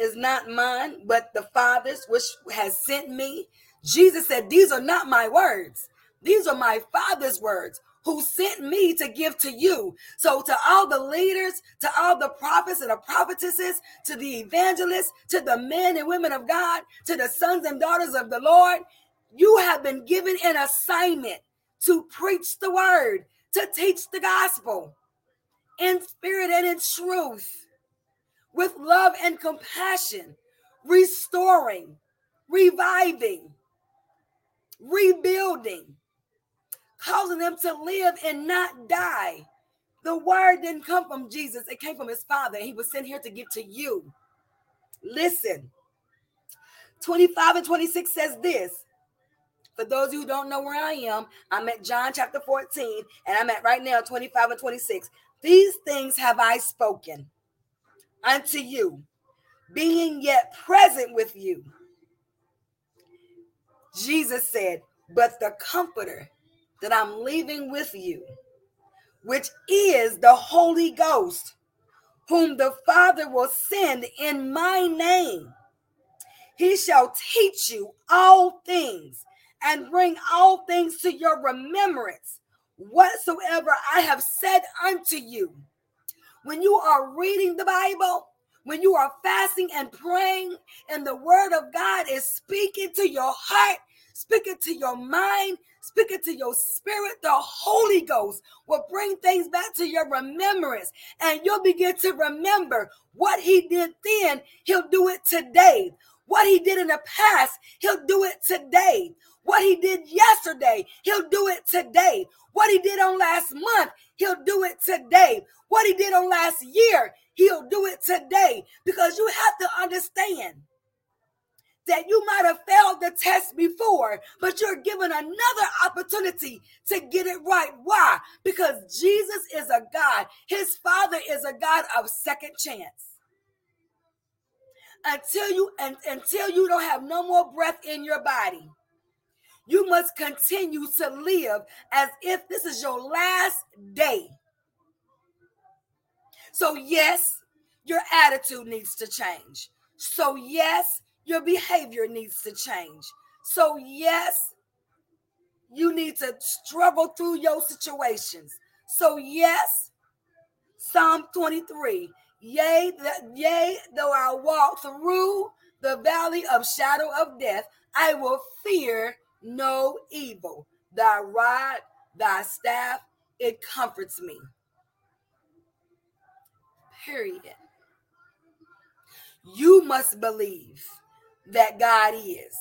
is not mine, but the Father's which has sent me. Jesus said, These are not my words, these are my Father's words who sent me to give to you. So, to all the leaders, to all the prophets and the prophetesses, to the evangelists, to the men and women of God, to the sons and daughters of the Lord, you have been given an assignment to preach the word, to teach the gospel in spirit and in truth, with love and compassion, restoring, reviving, rebuilding causing them to live and not die. The word didn't come from Jesus, it came from his father. He was sent here to give to you. Listen, 25 and 26 says this. For those who don't know where I am, I'm at John chapter 14, and I'm at right now 25 and 26. These things have I spoken unto you, being yet present with you. Jesus said, But the Comforter, that I'm leaving with you, which is the Holy Ghost, whom the Father will send in my name. He shall teach you all things and bring all things to your remembrance, whatsoever I have said unto you. When you are reading the Bible, when you are fasting and praying, and the word of God is speaking to your heart, speaking to your mind, speaking to your spirit, the Holy Ghost will bring things back to your remembrance and you'll begin to remember what he did then, he'll do it today. What he did in the past, he'll do it today. What he did yesterday, he'll do it today. What he did on last month, he'll do it today. What he did on last year, he'll do it today. Because you have to understand that you might have failed the test before, but you're given another opportunity to get it right. Why? Because Jesus is a God, his Father is a God of second chance. Until you and until you don't have no more breath in your body, you must continue to live as if this is your last day. So, yes, your attitude needs to change. So, yes, your behavior needs to change. So, yes, you need to struggle through your situations. So, yes, Psalm 23 Yea, yea, though I walk through the valley of shadow of death, I will fear no evil. Thy rod, thy staff, it comforts me. Period. You must believe that God is.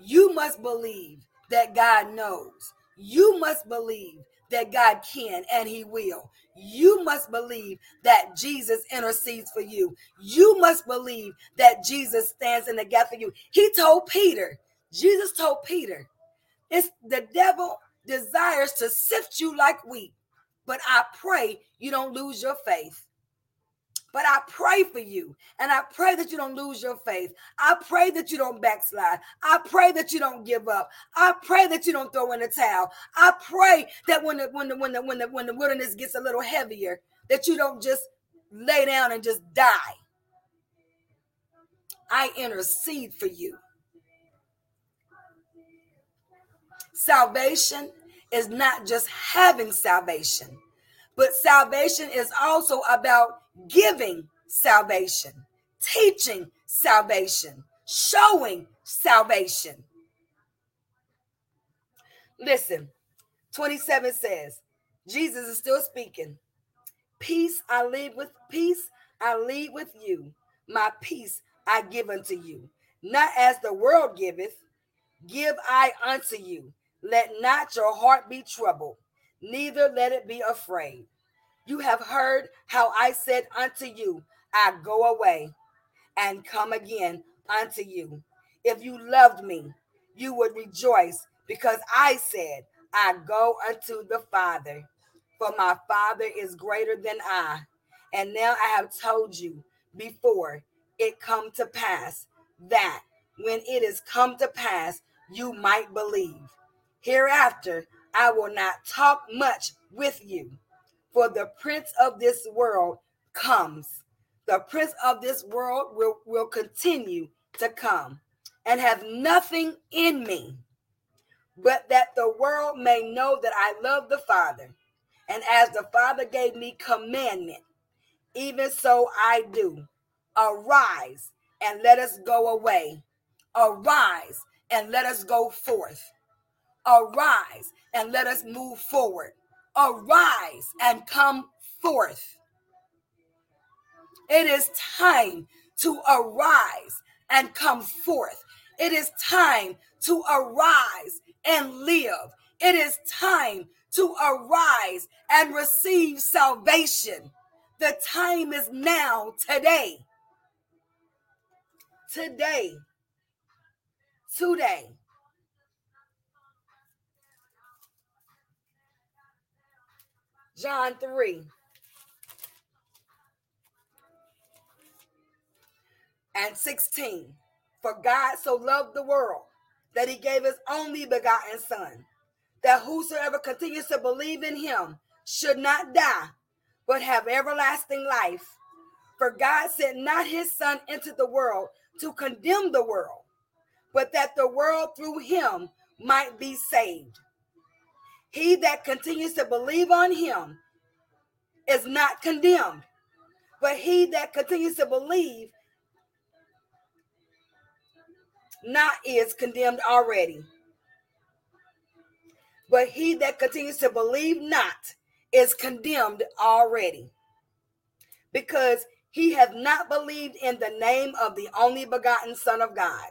You must believe that God knows. You must believe that God can and He will. You must believe that Jesus intercedes for you. You must believe that Jesus stands in the gap for you. He told Peter, Jesus told Peter, it's the devil desires to sift you like wheat, but I pray you don't lose your faith. But I pray for you. And I pray that you don't lose your faith. I pray that you don't backslide. I pray that you don't give up. I pray that you don't throw in the towel. I pray that when the when the when the when the, when the wilderness gets a little heavier, that you don't just lay down and just die. I intercede for you. Salvation is not just having salvation, but salvation is also about giving salvation, teaching salvation, showing salvation. Listen, 27 says, Jesus is still speaking. Peace I leave with peace I leave with you. My peace I give unto you. Not as the world giveth, give I unto you. Let not your heart be troubled, neither let it be afraid. You have heard how I said unto you, I go away and come again unto you. If you loved me, you would rejoice because I said, I go unto the Father, for my Father is greater than I. And now I have told you before it come to pass that when it is come to pass, you might believe. Hereafter, I will not talk much with you, for the prince of this world comes. The prince of this world will, will continue to come and have nothing in me, but that the world may know that I love the Father. And as the Father gave me commandment, even so I do. Arise and let us go away. Arise and let us go forth. Arise and let us move forward. Arise and come forth. It is time to arise and come forth. It is time to arise and live. It is time to arise and receive salvation. The time is now, today. Today. Today. John 3. And 16. For God so loved the world that he gave his only begotten Son, that whosoever continues to believe in him should not die, but have everlasting life. For God sent not his Son into the world to condemn the world, but that the world through him might be saved. He that continues to believe on him is not condemned, but he that continues to believe not is condemned already. But he that continues to believe not is condemned already. Because he hath not believed in the name of the only begotten Son of God.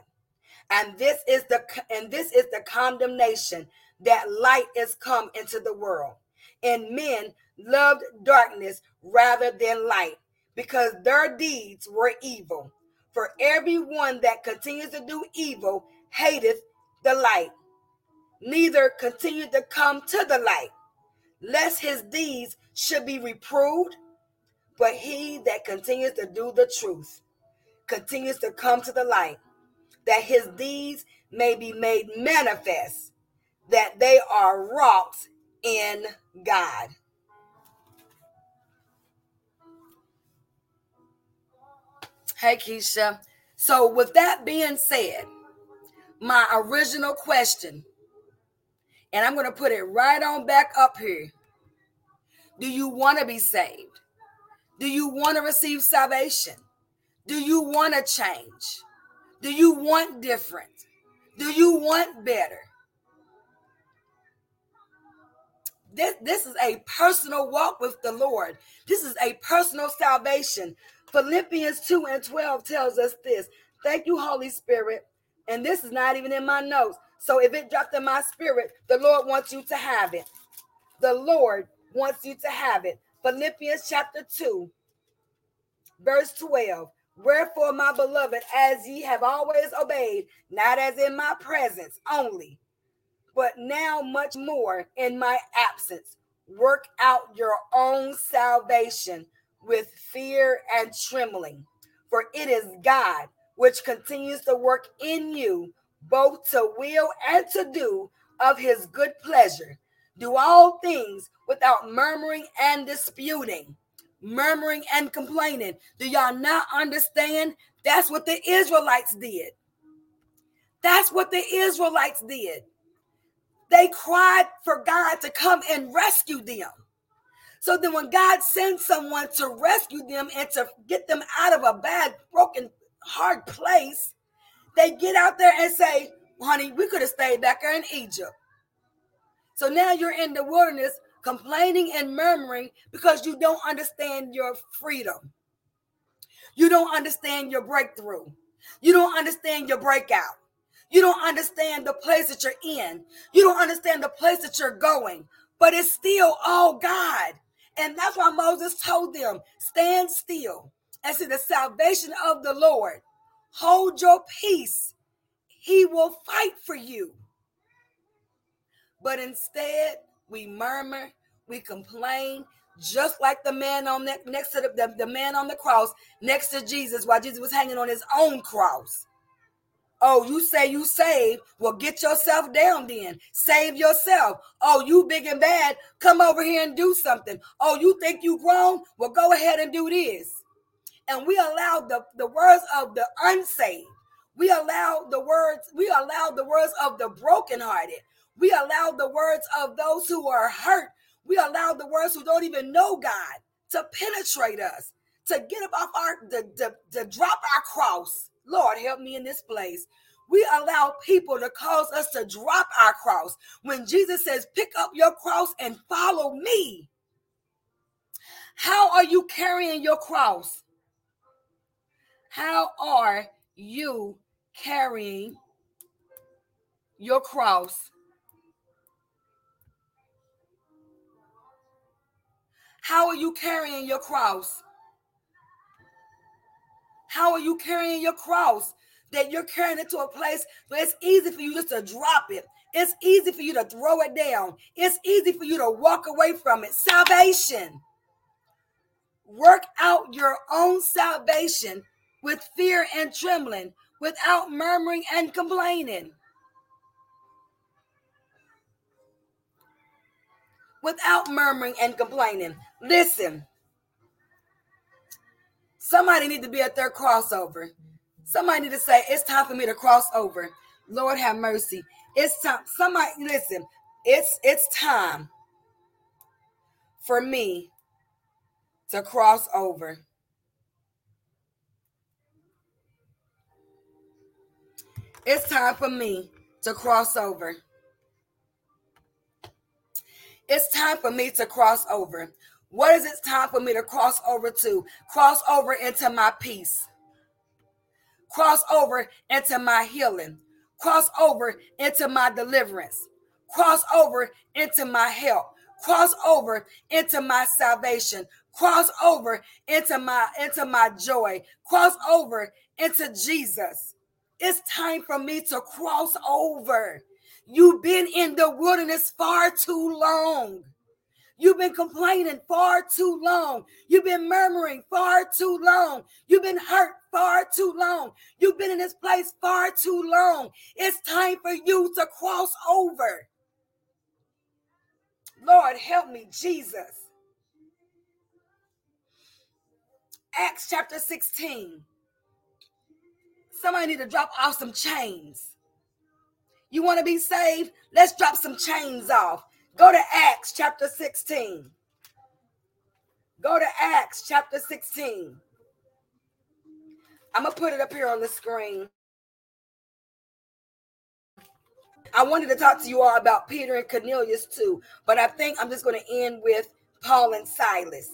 And this is the and this is the condemnation that light is come into the world. And men loved darkness rather than light, because their deeds were evil. For everyone that continues to do evil hateth the light, neither continue to come to the light, lest his deeds should be reproved. But he that continues to do the truth continues to come to the light, that his deeds may be made manifest, that they are wrought in God. Hey, Keisha. So, with that being said, my original question, and I'm going to put it right on back up here. Do you want to be saved? Do you want to receive salvation? Do you want to change? Do you want different? Do you want better? This, this is a personal walk with the Lord. This is a personal salvation. Philippians 2 and 12 tells us this. Thank you, Holy Spirit. And this is not even in my notes. So if it dropped in my spirit, the Lord wants you to have it. The Lord wants you to have it. Philippians chapter 2, verse 12. Wherefore, my beloved, as ye have always obeyed, not as in my presence only, but now much more in my absence, work out your own salvation with fear and trembling. For it is God which continues to work in you both to will and to do of his good pleasure. Do all things without murmuring and disputing, murmuring and complaining. Do y'all not understand? That's what the Israelites did. That's what the Israelites did. They cried for God to come and rescue them. So then, when God sends someone to rescue them and to get them out of a bad, broken, hard place, they get out there and say, Honey, we could have stayed back there in Egypt. So now you're in the wilderness complaining and murmuring because you don't understand your freedom. You don't understand your breakthrough. You don't understand your breakout. You don't understand the place that you're in. You don't understand the place that you're going. But it's still all God. And that's why Moses told them, stand still and see the salvation of the Lord. Hold your peace. He will fight for you. But instead, we murmur, we complain, just like the man on the, next to the, the, the man on the cross next to Jesus while Jesus was hanging on his own cross. Oh, you say you save. Well, get yourself down then. Save yourself. Oh, you big and bad. Come over here and do something. Oh, you think you grown? Well, go ahead and do this. And we allow the, the words of the unsaved. We allow the words, we allow the words of the brokenhearted. We allow the words of those who are hurt. We allow the words who don't even know God to penetrate us, to get up off our, to, to, to drop our cross Lord, help me in this place. We allow people to cause us to drop our cross. When Jesus says, pick up your cross and follow me. How are you carrying your cross? How are you carrying your cross? How are you carrying your cross? How are you carrying your cross? That you're carrying it to a place where it's easy for you just to drop it. It's easy for you to throw it down. It's easy for you to walk away from it. Salvation. Work out your own salvation with fear and trembling, without murmuring and complaining. Without murmuring and complaining. Listen, Somebody need to be at their crossover. Somebody need to say, it's time for me to cross over. Lord have mercy. It's time. Somebody listen, it's it's time for me to cross over. It's time for me to cross over. It's time for me to cross over. What is it time for me to cross over to? Cross over into my peace. Cross over into my healing. Cross over into my deliverance. Cross over into my help. Cross over into my salvation. Cross over into my into my joy. Cross over into Jesus. It's time for me to cross over. You've been in the wilderness far too long. You've been complaining far too long. You've been murmuring far too long. You've been hurt far too long. You've been in this place far too long. It's time for you to cross over. Lord, help me, Jesus. Acts chapter 16. Somebody need to drop off some chains. You want to be saved? Let's drop some chains off. Go to Acts chapter 16. Go to Acts chapter 16. I'm going to put it up here on the screen. I wanted to talk to you all about Peter and Cornelius too, but I think I'm just going to end with Paul and Silas.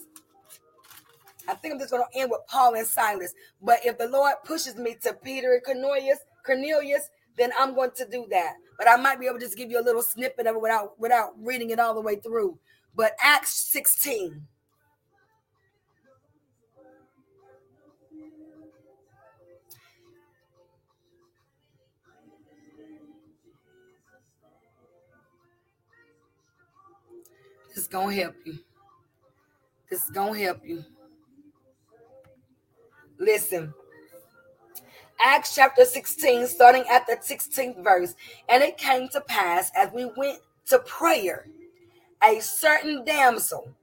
I think I'm just going to end with Paul and Silas. But if the Lord pushes me to Peter and Cornelius, Cornelius, then I'm going to do that. But I might be able to just give you a little snippet of it without without reading it all the way through. But Acts 16. This is gonna help you. This is gonna help you. Listen, Acts chapter 16, starting at the 16th verse. And it came to pass as we went to prayer, a certain damsel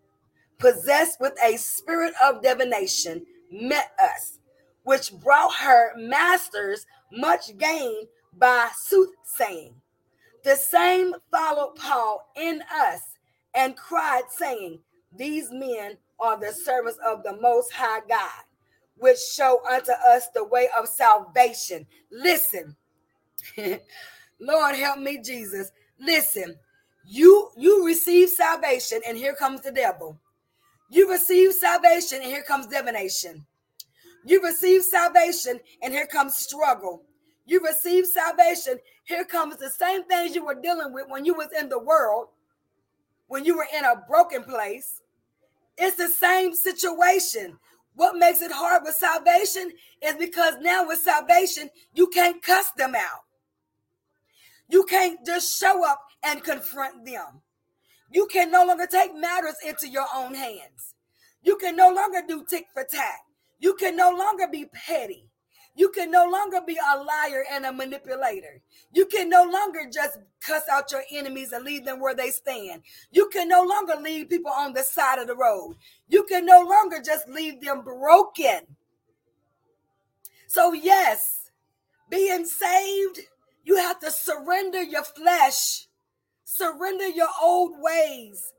possessed with a spirit of divination met us, which brought her masters much gain by soothsaying. The same followed Paul in us and cried, saying, These men are the servants of the Most High God which show unto us the way of salvation. Listen, Lord help me, Jesus. Listen, you you receive salvation, and here comes the devil. You receive salvation, and here comes divination. You receive salvation, and here comes struggle. You receive salvation, here comes the same things you were dealing with when you was in the world, when you were in a broken place. It's the same situation. What makes it hard with salvation is because now with salvation, you can't cuss them out. You can't just show up and confront them. You can no longer take matters into your own hands. You can no longer do tick for tack. You can no longer be petty. You can no longer be a liar and a manipulator. You can no longer just cuss out your enemies and leave them where they stand. You can no longer leave people on the side of the road. You can no longer just leave them broken. So, yes, being saved, you have to surrender your flesh, surrender your old ways,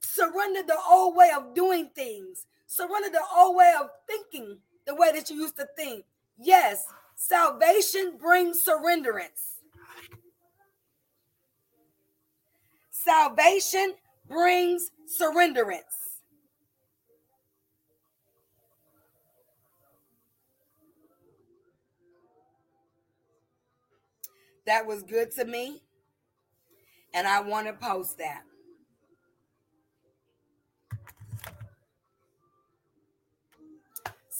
surrender the old way of doing things, surrender the old way of thinking the way that you used to think. Yes, salvation brings surrenderance. Salvation brings surrenderance. That was good to me. And I want to post that.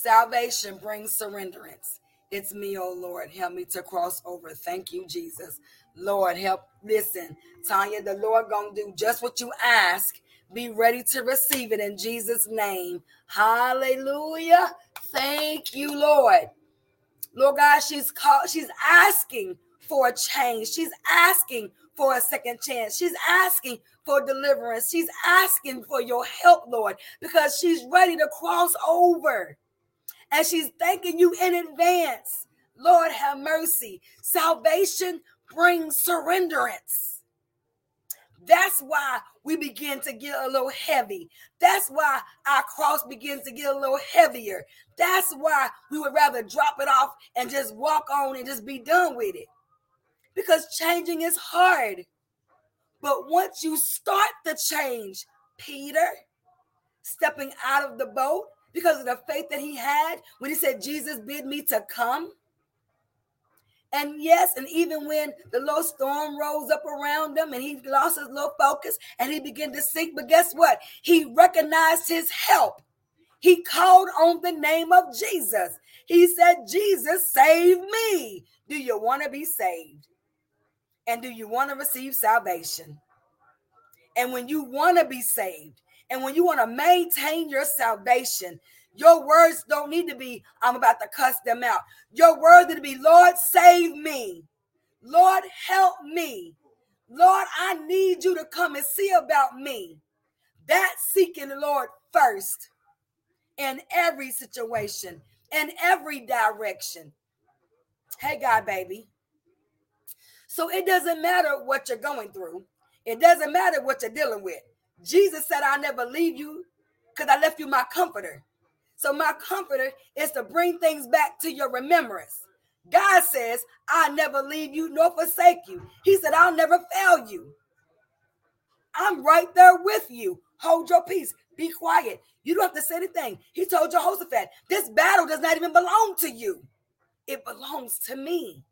Salvation brings surrenderance. It's me, oh Lord. Help me to cross over. Thank you, Jesus. Lord, help. Listen, Tanya, the Lord gonna do just what you ask. Be ready to receive it in Jesus' name. Hallelujah. Thank you, Lord. Lord God, she's called, she's asking for a change. She's asking for a second chance. She's asking for deliverance. She's asking for your help, Lord, because she's ready to cross over and she's thanking you in advance. Lord, have mercy. Salvation brings surrenderance. That's why we begin to get a little heavy. That's why our cross begins to get a little heavier. That's why we would rather drop it off and just walk on and just be done with it. Because changing is hard. But once you start the change, Peter, stepping out of the boat, because of the faith that he had when he said, Jesus bid me to come. And yes, and even when the little storm rose up around him and he lost his little focus and he began to sink, but guess what? He recognized his help. He called on the name of Jesus. He said, Jesus, save me. Do you want to be saved? And do you want to receive salvation? And when you want to be saved, and when you want to maintain your salvation, your words don't need to be, I'm about to cuss them out. Your words need to be, Lord, save me. Lord, help me. Lord, I need you to come and see about me. That's seeking the Lord first in every situation, in every direction. Hey, God, baby. So it doesn't matter what you're going through, it doesn't matter what you're dealing with. Jesus said, I'll never leave you because I left you my comforter. So my comforter is to bring things back to your remembrance. God says, I'll never leave you nor forsake you. He said, I'll never fail you. I'm right there with you. Hold your peace. Be quiet. You don't have to say anything. He told Jehoshaphat, this battle does not even belong to you. It belongs to me.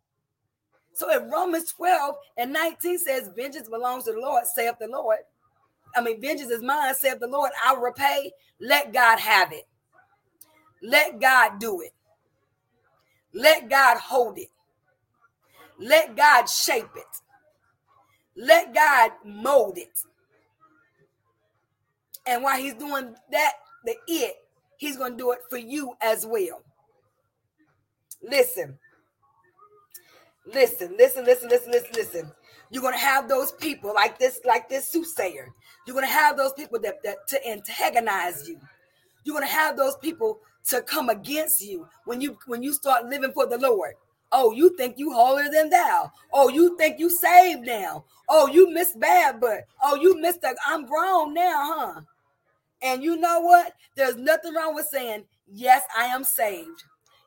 So if Romans 12 and 19 says, vengeance belongs to the Lord, saith the Lord. I mean, vengeance is mine, saith the Lord. I'll repay. Let God have it. Let God do it. Let God hold it. Let God shape it. Let God mold it. And while he's doing that, the it, he's going to do it for you as well. Listen. Listen, listen, listen, listen, listen, listen. You're gonna have those people like this, like this soothsayer. You're gonna have those people that, that to antagonize you. You're gonna have those people to come against you when you when you start living for the Lord. Oh, you think you holier than thou. Oh, you think you saved now. Oh, you missed bad, but oh, you missed the I'm grown now, huh? And you know what? There's nothing wrong with saying, Yes, I am saved.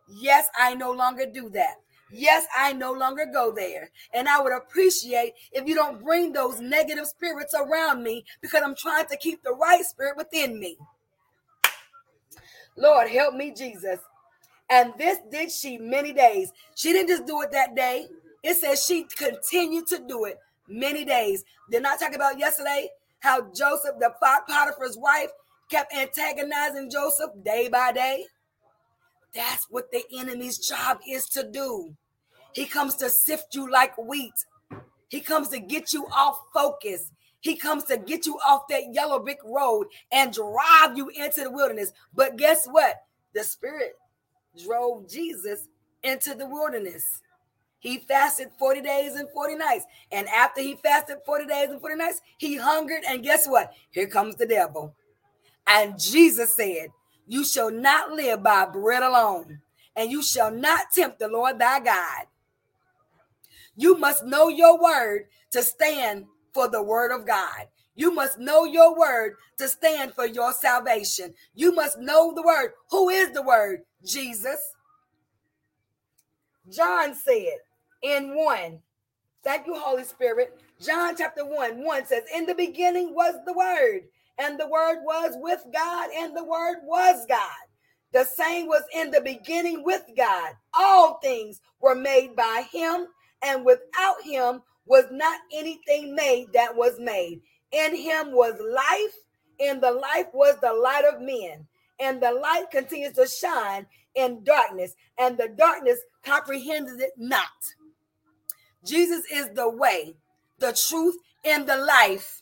Yes, I no longer do that. Yes, I no longer go there. And I would appreciate if you don't bring those negative spirits around me because I'm trying to keep the right spirit within me. Lord, help me, Jesus. And this did she many days. She didn't just do it that day. It says she continued to do it many days. Did not talk about yesterday how Joseph, the Potiphar's wife, kept antagonizing Joseph day by day. That's what the enemy's job is to do. He comes to sift you like wheat. He comes to get you off focus. He comes to get you off that yellow brick road and drive you into the wilderness. But guess what? The Spirit drove Jesus into the wilderness. He fasted 40 days and 40 nights. And after he fasted 40 days and 40 nights, he hungered. And guess what? Here comes the devil. And Jesus said, You shall not live by bread alone, and you shall not tempt the Lord thy God. You must know your word to stand for the word of God. You must know your word to stand for your salvation. You must know the word. Who is the word? Jesus. John said in 1, thank you, Holy Spirit. John chapter 1, 1 says, In the beginning was the word, and the word was with God, and the word was God. The same was in the beginning with God. All things were made by him, and without him was not anything made that was made. In him was life, and the life was the light of men. And the light continues to shine in darkness, and the darkness comprehended it not. Jesus is the way, the truth, and the life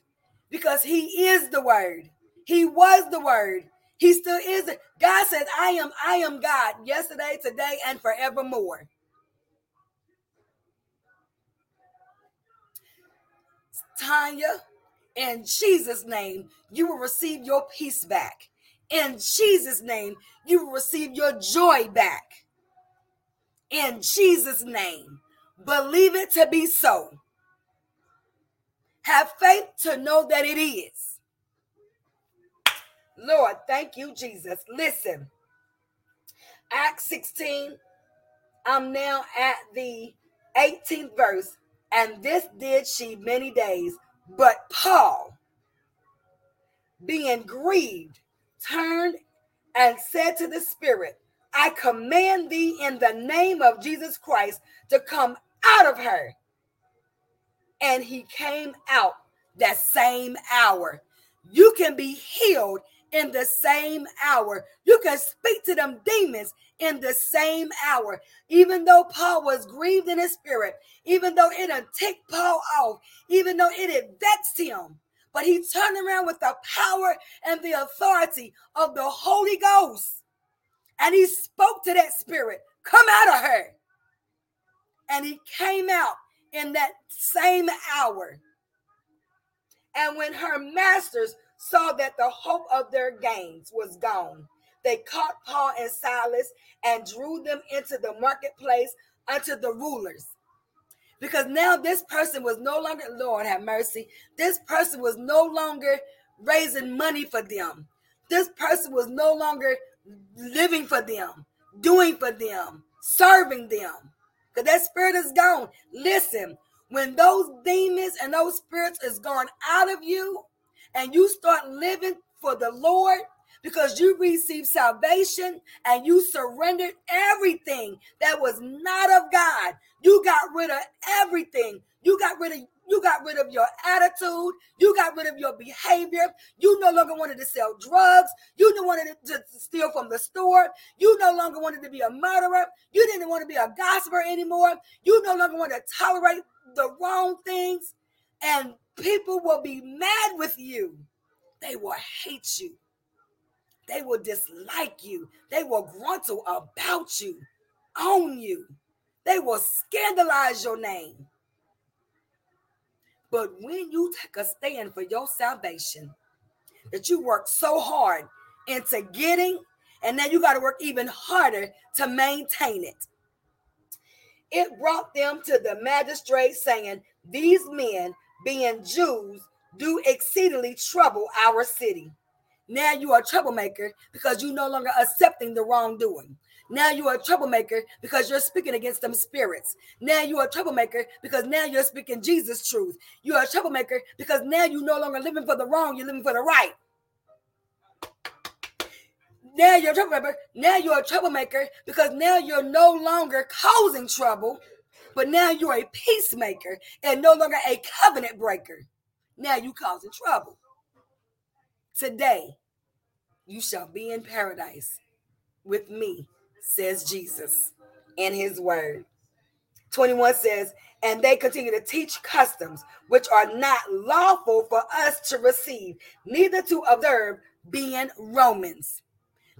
because he is the word. He was the word. He still is it. God says, I am, I am God yesterday, today, and forevermore. Tanya, in Jesus' name, you will receive your peace back. In Jesus' name, you will receive your joy back. In Jesus' name, believe it to be so. Have faith to know that it is. Lord, thank you, Jesus. Listen, Acts 16, I'm now at the 18th verse, and this did she many days. But Paul, being grieved, turned and said to the Spirit, I command thee in the name of Jesus Christ to come out of her. And he came out that same hour. You can be healed in the same hour. You can speak to them demons in the same hour. Even though Paul was grieved in his spirit, even though it had ticked Paul off, even though it had vexed him, but he turned around with the power and the authority of the Holy Ghost. And he spoke to that spirit, come out of her. And he came out in that same hour. And when her masters saw that the hope of their gains was gone, they caught Paul and Silas and drew them into the marketplace unto the rulers. Because now this person was no longer, Lord have mercy, this person was no longer raising money for them. This person was no longer living for them, doing for them, serving them. Because that spirit is gone. Listen, when those demons and those spirits is gone out of you and you start living for the Lord, because you received salvation and you surrendered everything that was not of God. You got rid of everything. You got rid of you got rid of your attitude. You got rid of your behavior. You no longer wanted to sell drugs. You longer wanted to steal from the store. You no longer wanted to be a murderer. You didn't want to be a gossiper anymore. You no longer want to tolerate the wrong things. And people will be mad with you. They will hate you. They will dislike you. They will gruntle about you, own you. They will scandalize your name. But when you take a stand for your salvation, that you work so hard into getting, and then you got to work even harder to maintain it. It brought them to the magistrate saying, These men, being Jews, do exceedingly trouble our city. Now you are a troublemaker because you no longer accepting the wrongdoing. Now you are a troublemaker because you're speaking against them spirits. Now you are a troublemaker because now you're speaking Jesus' truth. You are a troublemaker because now you're no longer living for the wrong, you're living for the right. Now you're a troublemaker. Now you're a troublemaker because now you're no longer causing trouble, but now you're a peacemaker and no longer a covenant breaker. Now you're causing trouble. Today, you shall be in paradise with me, says Jesus in his word. 21 says, and they continue to teach customs which are not lawful for us to receive, neither to observe, being Romans.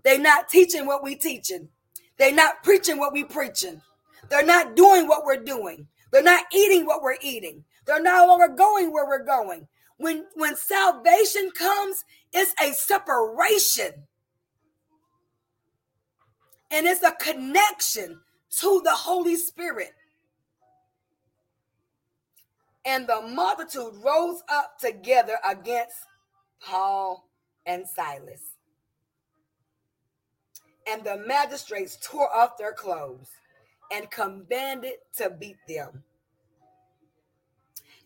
They're not teaching what we teaching. They're not preaching what we preaching. They're not doing what we're doing. They're not eating what we're eating. They're no longer going where we're going. When when salvation comes, it's a separation. And it's a connection to the Holy Spirit. And the multitude rose up together against Paul and Silas. And the magistrates tore off their clothes and commanded to beat them.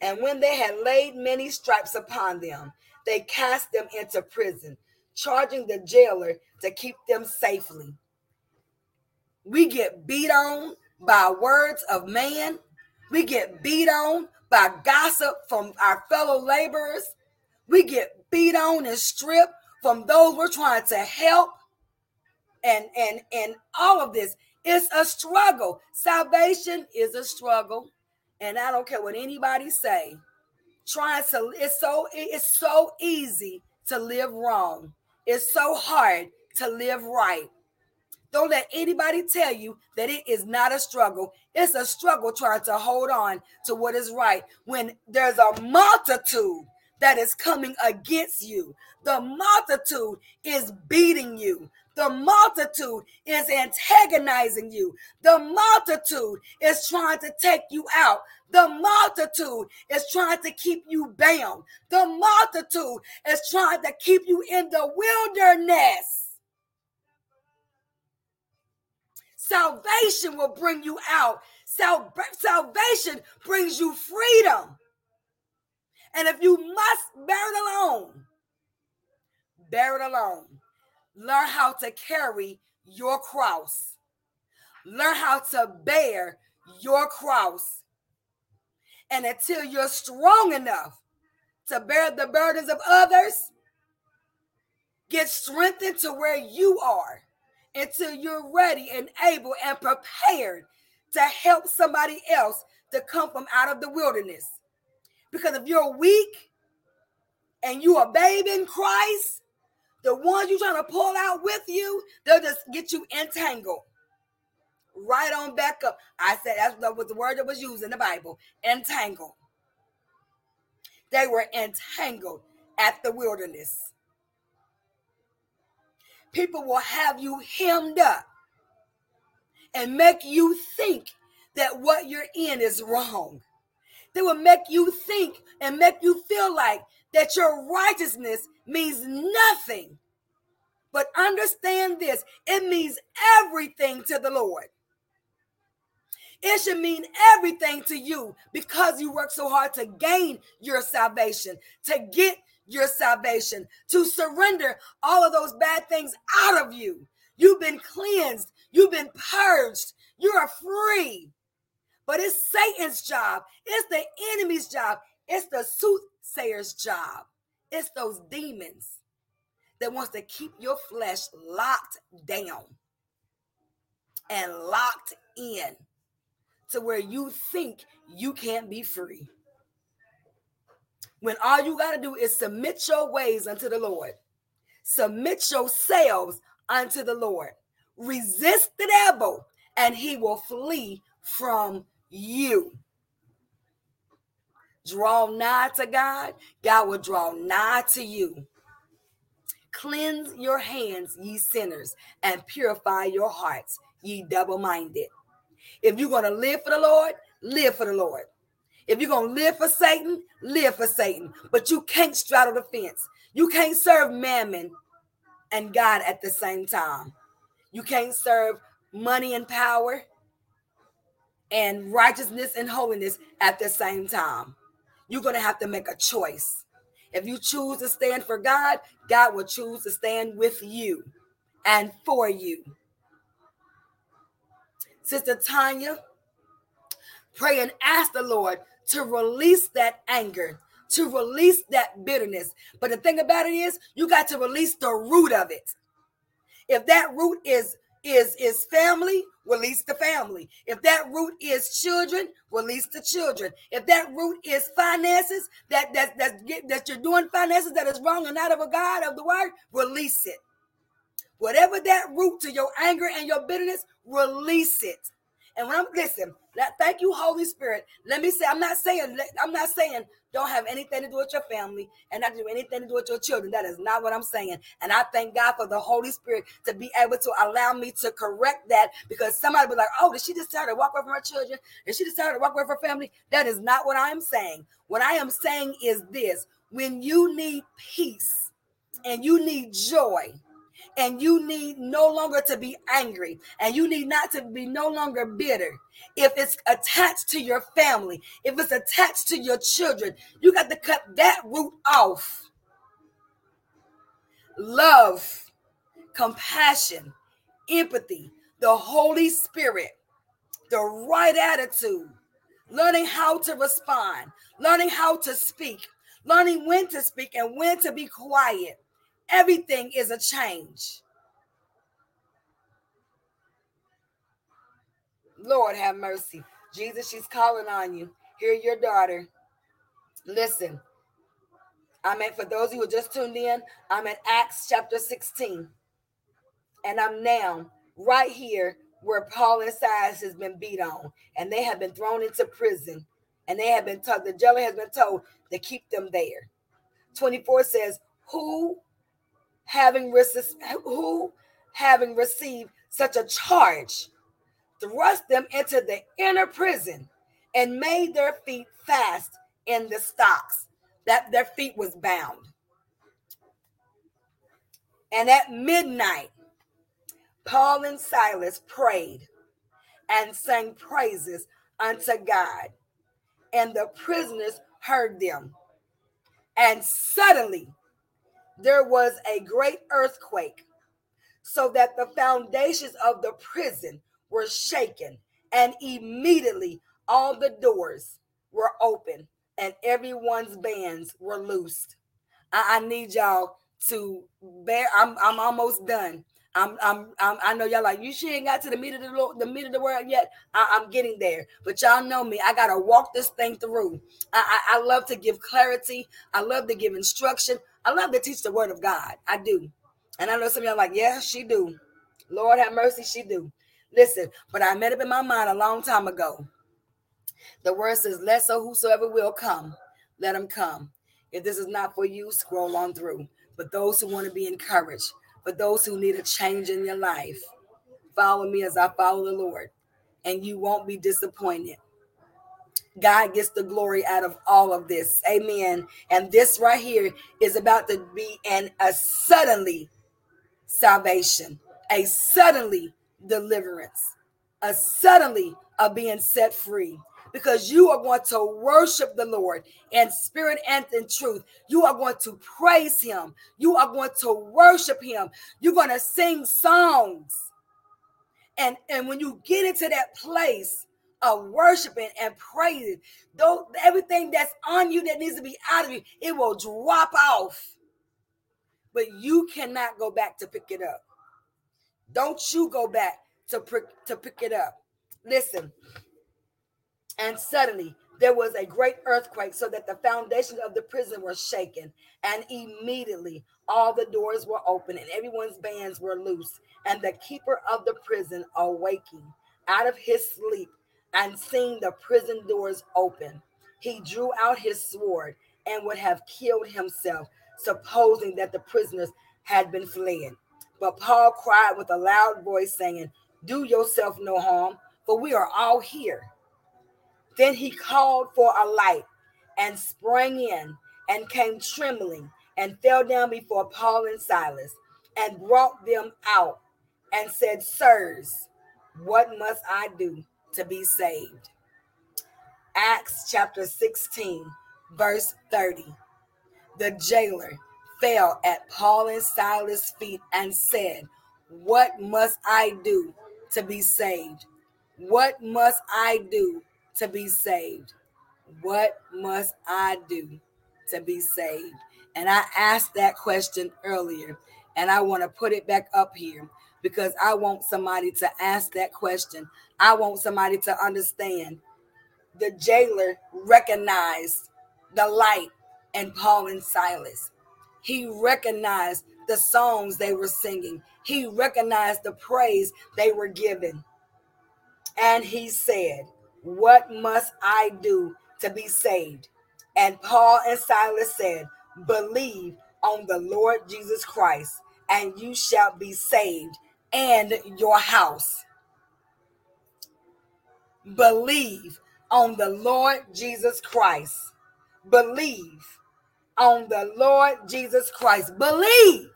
And when they had laid many stripes upon them, they cast them into prison, charging the jailer to keep them safely. We get beat on by words of man. We get beat on by gossip from our fellow laborers. We get beat on and stripped from those we're trying to help. And and and all of this is a struggle. Salvation is a struggle. And I don't care what anybody say. Trying to it's so it's so easy to live wrong. It's so hard to live right. Don't let anybody tell you that it is not a struggle. It's a struggle trying to hold on to what is right when there's a multitude that is coming against you. The multitude is beating you. The multitude is antagonizing you. The multitude is trying to take you out. The multitude is trying to keep you bound. The multitude is trying to keep you in the wilderness. Salvation will bring you out. Sal- salvation brings you freedom. And if you must bear it alone, bear it alone. Learn how to carry your cross. Learn how to bear your cross. And until you're strong enough to bear the burdens of others, get strengthened to where you are until you're ready and able and prepared to help somebody else to come from out of the wilderness. Because if you're weak and you a babe in Christ, the ones you're trying to pull out with you, they'll just get you entangled. Right on back up. I said that was the word that was used in the Bible. Entangled. They were entangled at the wilderness people will have you hemmed up and make you think that what you're in is wrong. They will make you think and make you feel like that your righteousness means nothing. But understand this it means everything to the Lord. It should mean everything to you because you work so hard to gain your salvation, to get your salvation, to surrender all of those bad things out of you. You've been cleansed, you've been purged, you are free. But it's Satan's job, it's the enemy's job, it's the soothsayer's job, it's those demons that wants to keep your flesh locked down and locked in to where you think you can't be free when all you got to do is submit your ways unto the Lord. Submit yourselves unto the Lord. Resist the devil, and he will flee from you. Draw nigh to God, God will draw nigh to you. Cleanse your hands, ye sinners, and purify your hearts, ye double minded. If you're going to live for the Lord, live for the Lord. If you're going to live for Satan, live for Satan. But you can't straddle the fence. You can't serve mammon and God at the same time. You can't serve money and power and righteousness and holiness at the same time. You're going to have to make a choice. If you choose to stand for God, God will choose to stand with you and for you. Sister Tanya, pray and ask the Lord to release that anger, to release that bitterness. But the thing about it is, you got to release the root of it. If that root is is is family, release the family. If that root is children, release the children. If that root is finances, that that that that you're doing finances that is wrong and not of a God of the word, release it. Whatever that root to your anger and your bitterness, release it And when I'm listen, thank you, Holy Spirit. Let me say, I'm not saying, I'm not saying don't have anything to do with your family and not do anything to do with your children. That is not what I'm saying. And I thank God for the Holy Spirit to be able to allow me to correct that because somebody be like, oh, did she just tell her to walk away from her children? Did she just tell her to walk away from her family? That is not what I'm saying. What I am saying is this when you need peace and you need joy and you need no longer to be angry and you need not to be no longer bitter. If it's attached to your family if it's attached to your children you got to cut that root off. Love compassion empathy the holy spirit the right attitude learning how to respond learning how to speak learning when to speak and when to be quiet Everything is a change. Lord have mercy. Jesus, she's calling on you. Hear your daughter. Listen, I'm at, for those who just tuned in, I'm at Acts chapter 16. And I'm now right here where Paul and Silas has been beat on and they have been thrown into prison and they have been told, the jailer has been told to keep them there. 24 says, Who having received who having received such a charge thrust them into the inner prison and made their feet fast in the stocks that their feet was bound. And at midnight paul and silas prayed and sang praises unto god. And the prisoners heard them. And suddenly there was a great earthquake, so that the foundations of the prison were shaken, and immediately all the doors were open and everyone's bands were loosed. I, I need y'all to bear. I'm I'm almost done. I'm, I'm, I'm, i know y'all like you. She ain't got to the meat of the the meat of the world yet. I, am getting there, but y'all know me. I gotta walk this thing through. I, I, I love to give clarity. I love to give instruction. I love to teach the word of God. I do. And I know some of y'all like, yeah, she do. Lord have mercy, she do. Listen, but I made up in my mind a long time ago. The word says, let so whosoever will come, let him come. If this is not for you, scroll on through. But those who want to be encouraged, for those who need a change in your life, follow me as I follow the Lord, and you won't be disappointed. God gets the glory out of all of this. Amen. And this right here is about to be an a suddenly salvation, a suddenly deliverance, a suddenly of being set free. Because you are going to worship the Lord in spirit and in truth. You are going to praise Him. You are going to worship Him. You're going to sing songs. And, and when you get into that place, of worshiping and praising. Though everything that's on you that needs to be out of you, it will drop off. But you cannot go back to pick it up. Don't you go back to pick, to pick it up. Listen. And suddenly there was a great earthquake, so that the foundations of the prison were shaken, and immediately all the doors were open, and everyone's bands were loose. And the keeper of the prison, awaking out of his sleep, and seeing the prison doors open, he drew out his sword and would have killed himself, supposing that the prisoners had been fleeing. But Paul cried with a loud voice, saying, Do yourself no harm, for we are all here. Then he called for a light and sprang in and came trembling and fell down before Paul and Silas and brought them out and said, Sirs, what must I do to be saved. Acts chapter 16, verse 30. The jailer fell at Paul and Silas' feet and said, What must I do to be saved? What must I do to be saved? What must I do to be saved? And I asked that question earlier, and I want to put it back up here because I want somebody to ask that question. I want somebody to understand. The jailer recognized the light and Paul and Silas. He recognized the songs they were singing. He recognized the praise they were giving. And he said, What must I do to be saved? And Paul and Silas said, Believe on the Lord Jesus Christ, and you shall be saved and your house. Believe on the Lord Jesus Christ. Believe on the Lord Jesus Christ. Believe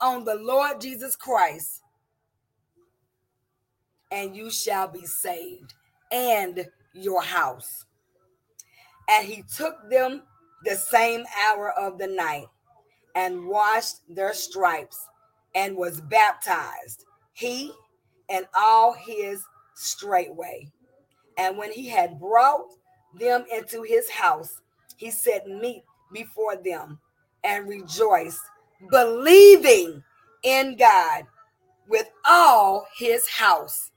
on the Lord Jesus Christ, and you shall be saved and your house. And he took them the same hour of the night and washed their stripes and was baptized, he and all his straightway. And when he had brought them into his house, he set meat before them and rejoiced, believing in God with all his house.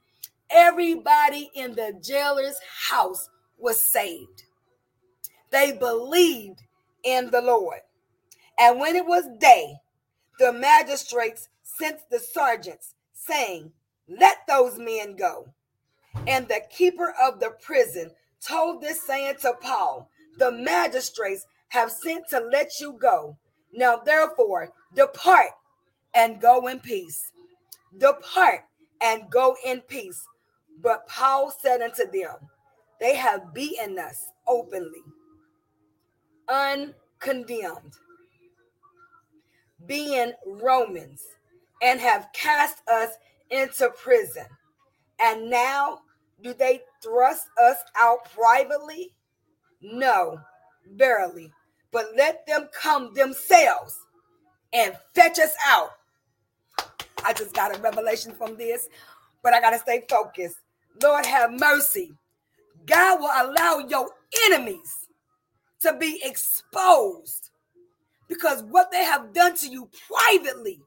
Everybody in the jailer's house was saved. They believed in the Lord. And when it was day, the magistrates sent the sergeants, saying, Let those men go. And the keeper of the prison told this saying to Paul, The magistrates have sent to let you go. Now, therefore, depart and go in peace. Depart and go in peace. But Paul said unto them, They have beaten us openly, uncondemned, being Romans, and have cast us into prison. And now do they thrust us out privately? No, verily, but let them come themselves and fetch us out. I just got a revelation from this, but I got to stay focused. Lord, have mercy. God will allow your enemies to be exposed because what they have done to you privately.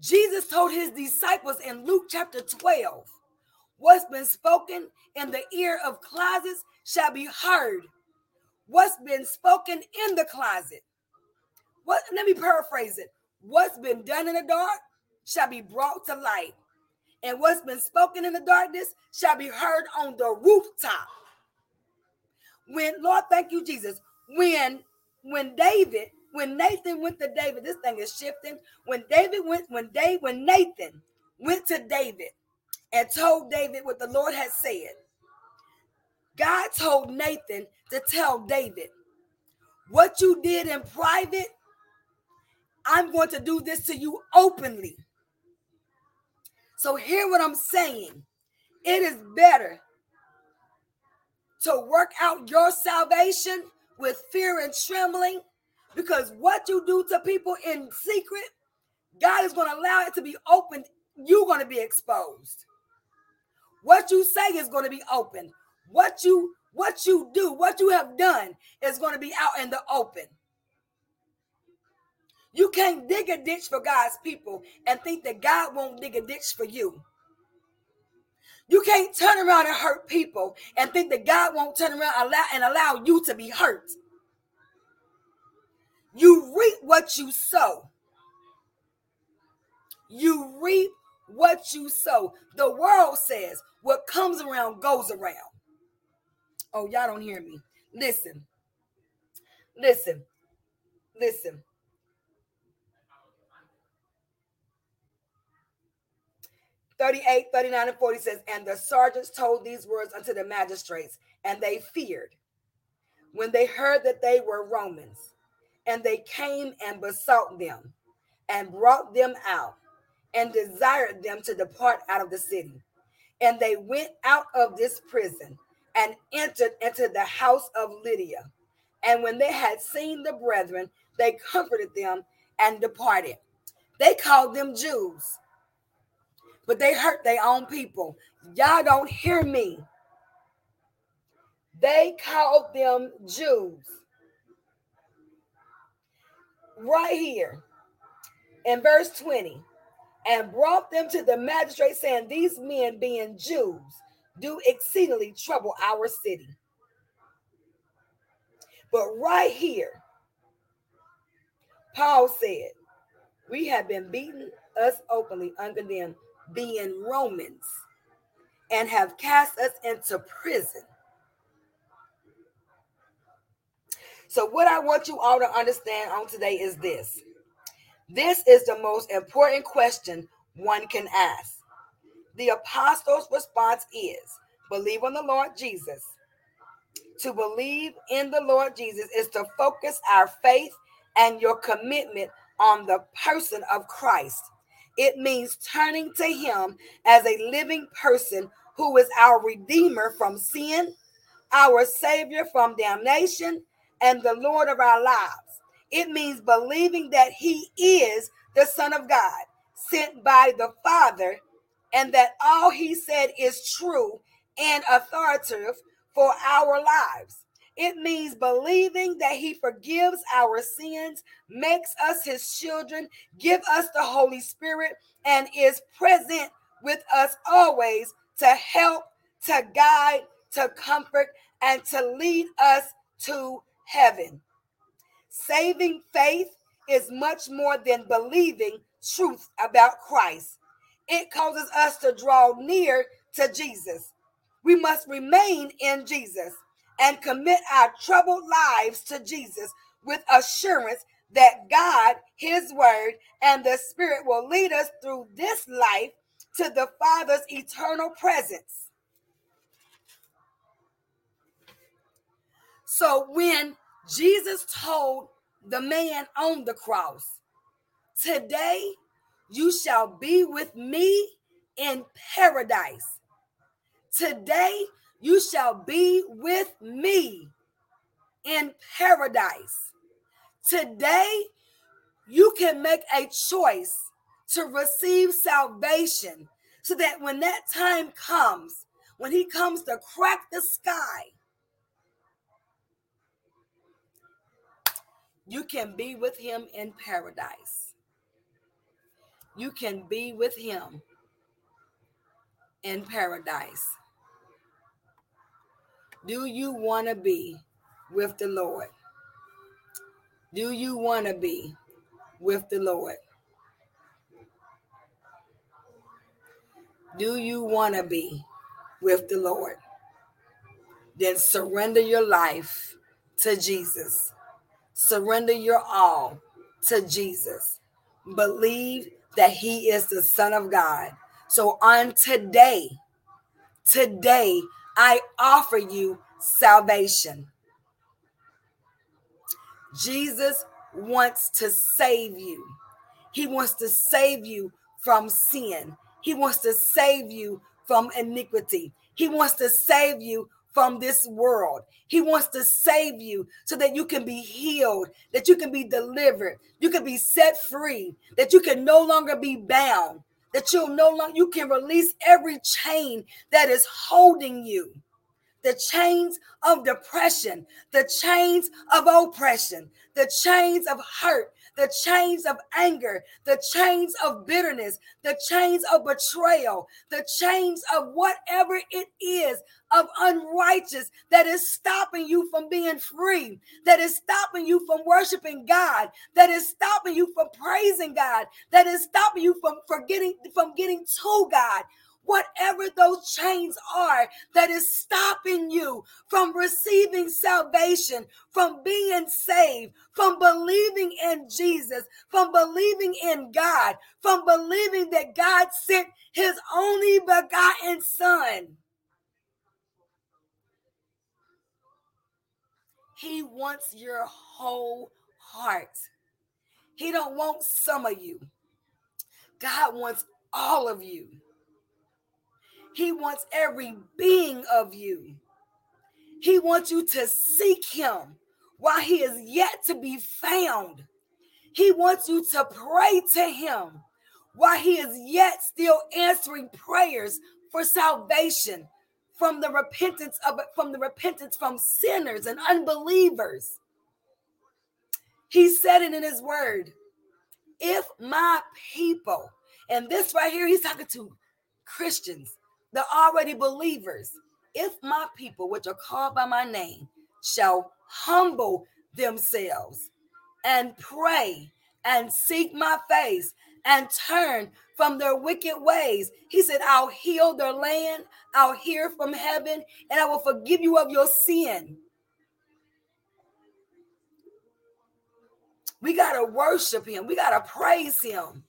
Jesus told his disciples in Luke chapter 12 what's been spoken in the ear of closets shall be heard what's been spoken in the closet. What let me paraphrase it. What's been done in the dark shall be brought to light. And what's been spoken in the darkness shall be heard on the rooftop. When Lord, thank you, Jesus. When when David, when Nathan went to David, this thing is shifting. When David went, when Dave, when Nathan went to David and told David what the Lord had said, God told Nathan to tell David, What you did in private, I'm going to do this to you openly. So, hear what I'm saying. It is better to work out your salvation with fear and trembling because what you do to people in secret, God is going to allow it to be open. You're going to be exposed. What you say is going to be open. What you what you do, what you have done is going to be out in the open. You can't dig a ditch for God's people and think that God won't dig a ditch for you. You can't turn around and hurt people and think that God won't turn around and allow you to be hurt. You reap what you sow. You reap what you sow. The world says what comes around goes around. Oh, y'all don't hear me. Listen. Listen. Listen. Thirty-eight, thirty-nine, and 40 says, And the sergeants told these words unto the magistrates, and they feared when they heard that they were Romans. And they came and besought them and brought them out and desired them to depart out of the city. And they went out of this prison and entered into the house of Lydia. And when they had seen the brethren, they comforted them and departed. They called them Jews, but they hurt their own people. Y'all don't hear me. They called them Jews. Right here in verse 20, and brought them to the magistrate, saying, These men, being Jews, do exceedingly trouble our city. But right here, Paul said, We have been beaten us openly, uncondemned, being Romans, and have cast us into prison. So, what I want you all to understand on today is this this is the most important question one can ask. The apostles' response is believe on the Lord Jesus. To believe in the Lord Jesus is to focus our faith and your commitment on the person of Christ. It means turning to Him as a living person who is our Redeemer from sin, our Savior from damnation, and the Lord of our lives. It means believing that He is the Son of God, sent by the Father, and that all He said is true and authoritative for our lives. It means believing that He forgives our sins, makes us His children, give us the Holy Spirit, and is present with us always to help, to guide, to comfort, and to lead us to heaven. Saving faith is much more than believing truth about Christ. It causes us to draw near to Jesus. We must remain in Jesus and commit our troubled lives to Jesus with assurance that God, His Word, and the Spirit will lead us through this life to the Father's eternal presence. So when Jesus told the man on the cross, Today you shall be with me in paradise. Today you shall be with me in paradise. Today, you can make a choice to receive salvation so that when that time comes, when He comes to crack the sky, you can be with Him in paradise. You can be with Him in paradise. Do you want to be with the Lord? Do you want to be with the Lord? Do you want to be with the Lord? Then surrender your life to Jesus. Surrender your all to Jesus. Believe that He is the Son of God. So on today, today, I offer you salvation. Jesus wants to save you. He wants to save you from sin. He wants to save you from iniquity. He wants to save you from this world. He wants to save you so that you can be healed, that you can be delivered, you can be set free, that you can no longer be bound, that you'll no longer you can release every chain that is holding you. The chains of depression, the chains of oppression, the chains of hurt, the chains of anger, the chains of bitterness, the chains of betrayal, the chains of whatever it is of unrighteous that is stopping you from being free, that is stopping you from worshiping God, that is stopping you from praising God, that is stopping you from forgetting from getting to God whatever those chains are that is stopping you from receiving salvation, from being saved, from believing in Jesus, from believing in God, from believing that God sent his only begotten Son. He wants your whole heart. He don't want some of you. God wants all of you. He wants every being of you. He wants you to seek him while he is yet to be found. He wants you to pray to him while he is yet still answering prayers for salvation from the repentance of from the repentance from sinners and unbelievers. He said it in his word. If my people, and this right here, he's talking to Christians, the already believers, if my people, which are called by my name, shall humble themselves and pray and seek my face and turn from their wicked ways. He said, I'll heal their land, I'll hear from heaven, and I will forgive you of your sin. We got to worship him, we got to praise him.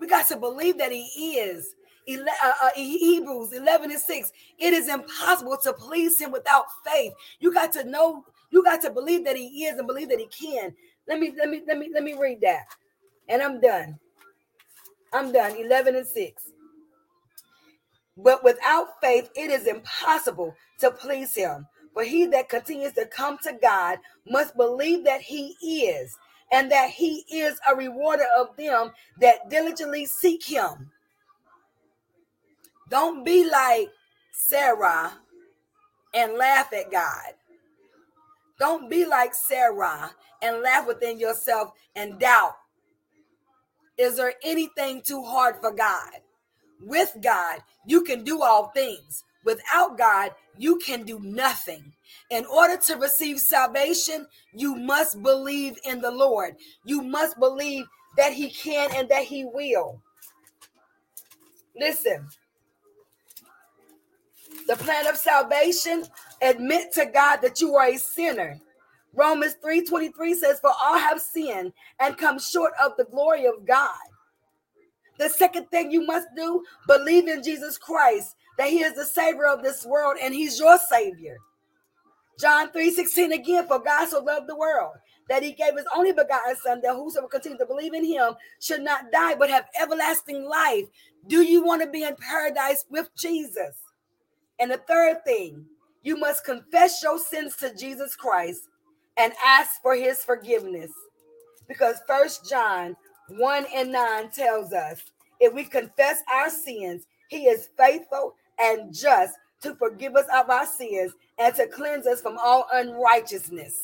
We got to believe that he is. Uh, uh, Hebrews 11 and 6. It is impossible to please him without faith. You got to know, you got to believe that he is and believe that he can. Let me let me let me let me read that. And I'm done. I'm done. 11 and 6. But without faith, it is impossible to please him. For he that continues to come to God must believe that he is, and that he is a rewarder of them that diligently seek him. Don't be like Sarah and laugh at God. Don't be like Sarah and laugh within yourself and doubt. Is there anything too hard for God? With God, you can do all things. Without God, you can do nothing. In order to receive salvation, you must believe in the Lord. You must believe that He can and that He will. Listen, the plan of salvation, admit to God that you are a sinner. Romans 3:23 says, For all have sinned and come short of the glory of God. The second thing you must do, believe in Jesus Christ, that He is the Savior of this world and He's your Savior. John 3:16 again, for God so loved the world that he gave his only begotten son that whosoever continues to believe in him should not die but have everlasting life. Do you want to be in paradise with Jesus? And the third thing, you must confess your sins to Jesus Christ and ask for his forgiveness. Because First John 1 and 9 tells us if we confess our sins, he is faithful and just to forgive us of our sins and to cleanse us from all unrighteousness.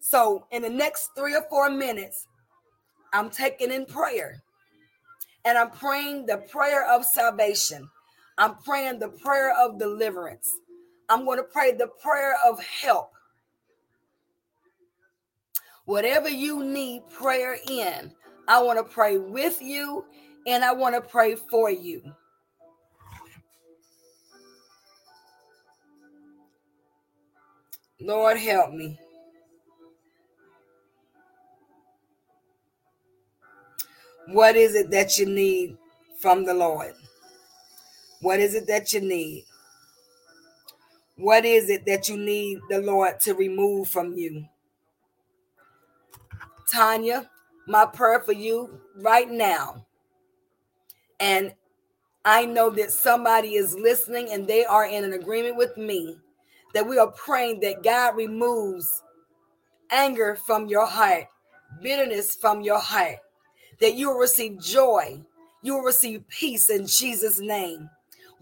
So, in the next three or four minutes, I'm taking in prayer and I'm praying the prayer of salvation. I'm praying the prayer of deliverance. I'm going to pray the prayer of help. Whatever you need prayer in, I want to pray with you and I want to pray for you. Lord, help me. What is it that you need from the Lord? What is it that you need? What is it that you need the Lord to remove from you? Tanya, my prayer for you right now. And I know that somebody is listening and they are in an agreement with me that we are praying that God removes anger from your heart, bitterness from your heart, that you will receive joy, you will receive peace in Jesus' name.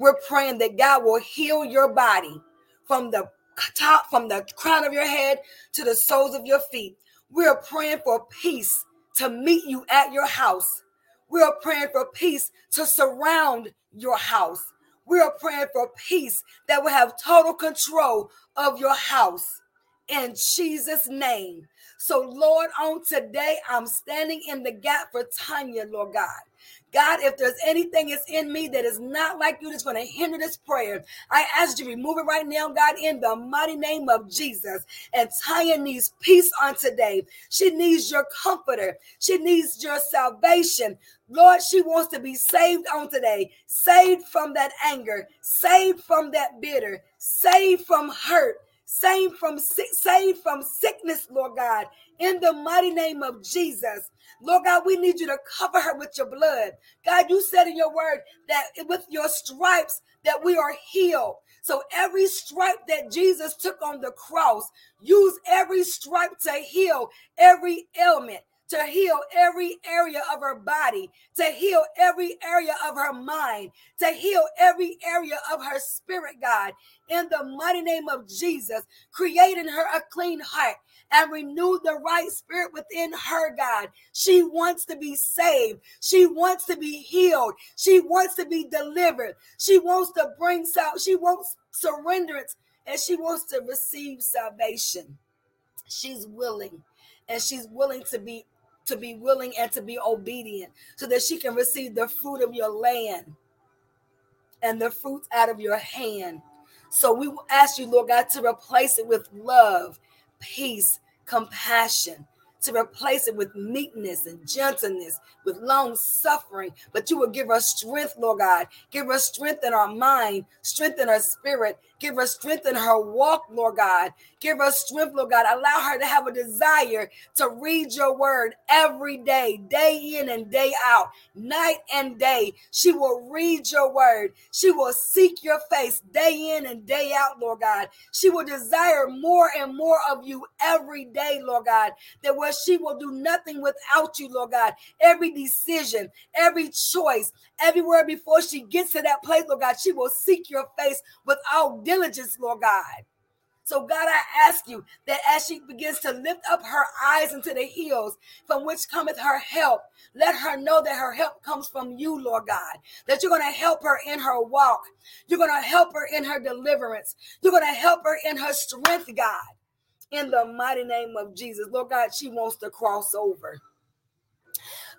We're praying that God will heal your body from the top, from the crown of your head to the soles of your feet. We're praying for peace to meet you at your house. We are praying for peace to surround your house. We are praying for peace that will have total control of your house in Jesus' name. So, Lord, on today, I'm standing in the gap for Tanya, Lord God. God, if there's anything that's in me that is not like you that's going to hinder this prayer, I ask you to remove it right now, God, in the mighty name of Jesus. And Tanya needs peace on today. She needs your comforter. She needs your salvation. Lord, she wants to be saved on today, saved from that anger, saved from that bitter, saved from hurt, saved from saved from sickness, Lord God, in the mighty name of Jesus. Lord God, we need you to cover her with your blood. God, you said in your word that with your stripes that we are healed. So every stripe that Jesus took on the cross, use every stripe to heal every ailment, to heal every area of her body, to heal every area of her mind, to heal every area of her spirit, God. In the mighty name of Jesus, create in her a clean heart and renew the right spirit within her, God. She wants to be saved. She wants to be healed. She wants to be delivered. She wants to bring out, she wants surrenderance and she wants to receive salvation. She's willing and she's willing to be to be willing and to be obedient so that she can receive the fruit of your land and the fruits out of your hand. So we will ask you, Lord God, to replace it with love, peace, compassion, to replace it with meekness and gentleness, with long suffering. But you will give us strength, Lord God. Give us strength in our mind, strength in our spirit, Give her strength in her walk, Lord God. Give her strength, Lord God. Allow her to have a desire to read your word every day, day in and day out, night and day. She will read your word. She will seek your face day in and day out, Lord God. She will desire more and more of you every day, Lord God. That she will do nothing without you, Lord God. Every decision, every choice, everywhere before she gets to that place, Lord God, she will seek your face with all diligence, Lord God. So, God, I ask you that as she begins to lift up her eyes into the hills from which cometh her help, let her know that her help comes from you, Lord God. That you're going to help her in her walk. You're going to help her in her deliverance. You're going to help her in her strength, God. In the mighty name of Jesus. Lord God, she wants to cross over.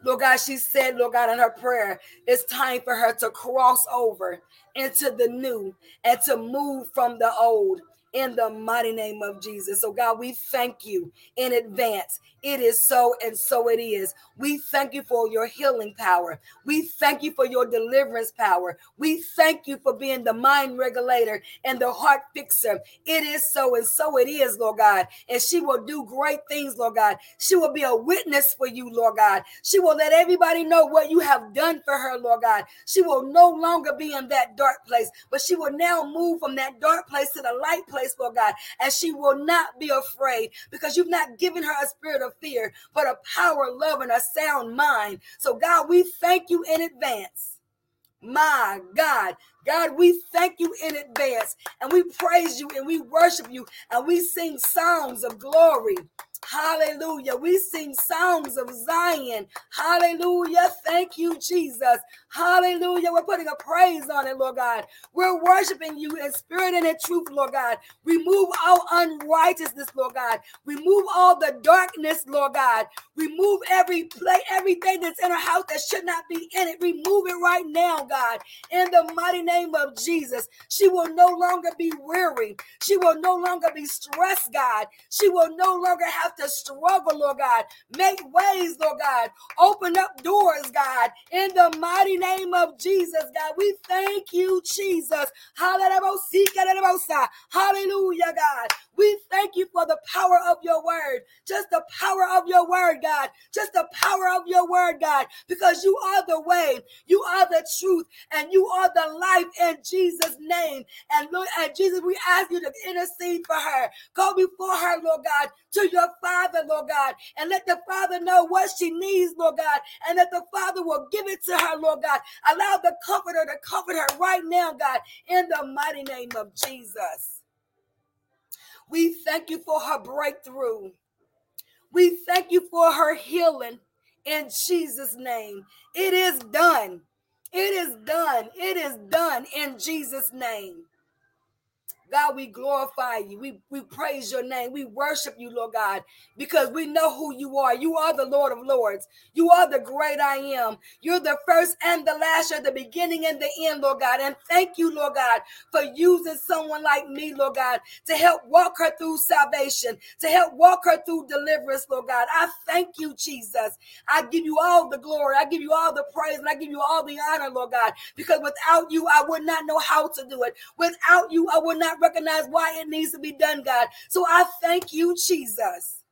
Lord God, she said, Lord God, in her prayer, it's time for her to cross over into the new and to move from the old in the mighty name of Jesus. So, God, we thank you in advance. It is so, and so it is. We thank you for your healing power. We thank you for your deliverance power. We thank you for being the mind regulator and the heart fixer. It is so, and so it is, Lord God. And she will do great things, Lord God. She will be a witness for you, Lord God. She will let everybody know what you have done for her, Lord God. She will no longer be in that dark place, but she will now move from that dark place to the light place Lord God, and she will not be afraid because you've not given her a spirit of fear, but a power, love, and a sound mind. So, God, we thank you in advance. My God, God, we thank you in advance and we praise you and we worship you and we sing songs of glory. Hallelujah. We sing songs of Zion. Hallelujah. Thank you, Jesus. Hallelujah. We're putting a praise on it, Lord God. We're worshiping you in spirit and in truth, Lord God. Remove all unrighteousness, Lord God. Remove all the darkness, Lord God. Remove every play, everything that's in our house that should not be in it. Remove it right now, God. In the mighty name of Jesus. She will no longer be weary. She will no longer be stressed, God. She will no longer have to struggle, Lord God. Make ways, Lord God. Open up doors, God. In the mighty name of Jesus, God. We thank you, Jesus. Hallelujah, God. We thank you for the power of your word. Just the power of your word, God. Just the power of your word, God. Because you are the way, you are the truth, and you are the life in Jesus' name. And Lord, and Jesus, we ask you to intercede for her. Go before her, Lord God, to your Father, Lord God, and let the Father know what she needs, Lord God, and that the Father will give it to her, Lord God. Allow the Comforter to comfort her right now, God, in the mighty name of Jesus. We thank you for her breakthrough. We thank you for her healing in Jesus' name. It is done. It is done. It is done in Jesus' name. God, we glorify you. We, we praise your name. We worship you, Lord God, because we know who you are. You are the Lord of Lords. You are the great I am. You're the first and the last. You're the beginning and the end, Lord God. And thank you, Lord God, for using someone like me, Lord God, to help walk her through salvation, to help walk her through deliverance, Lord God. I thank you, Jesus. I give you all the glory. I give you all the praise and I give you all the honor, Lord God, because without you, I would not know how to do it. Without you, I would not recognize why it needs to be done, God. So I thank you, Jesus,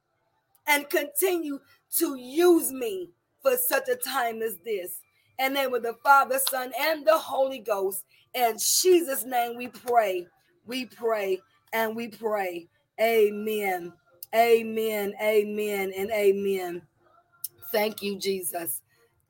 and continue to use me for such a time as this. And then with the Father, Son, and the Holy Ghost. In Jesus' name we pray, we pray, and we pray. Amen. Amen. Amen. And amen. Thank you, Jesus.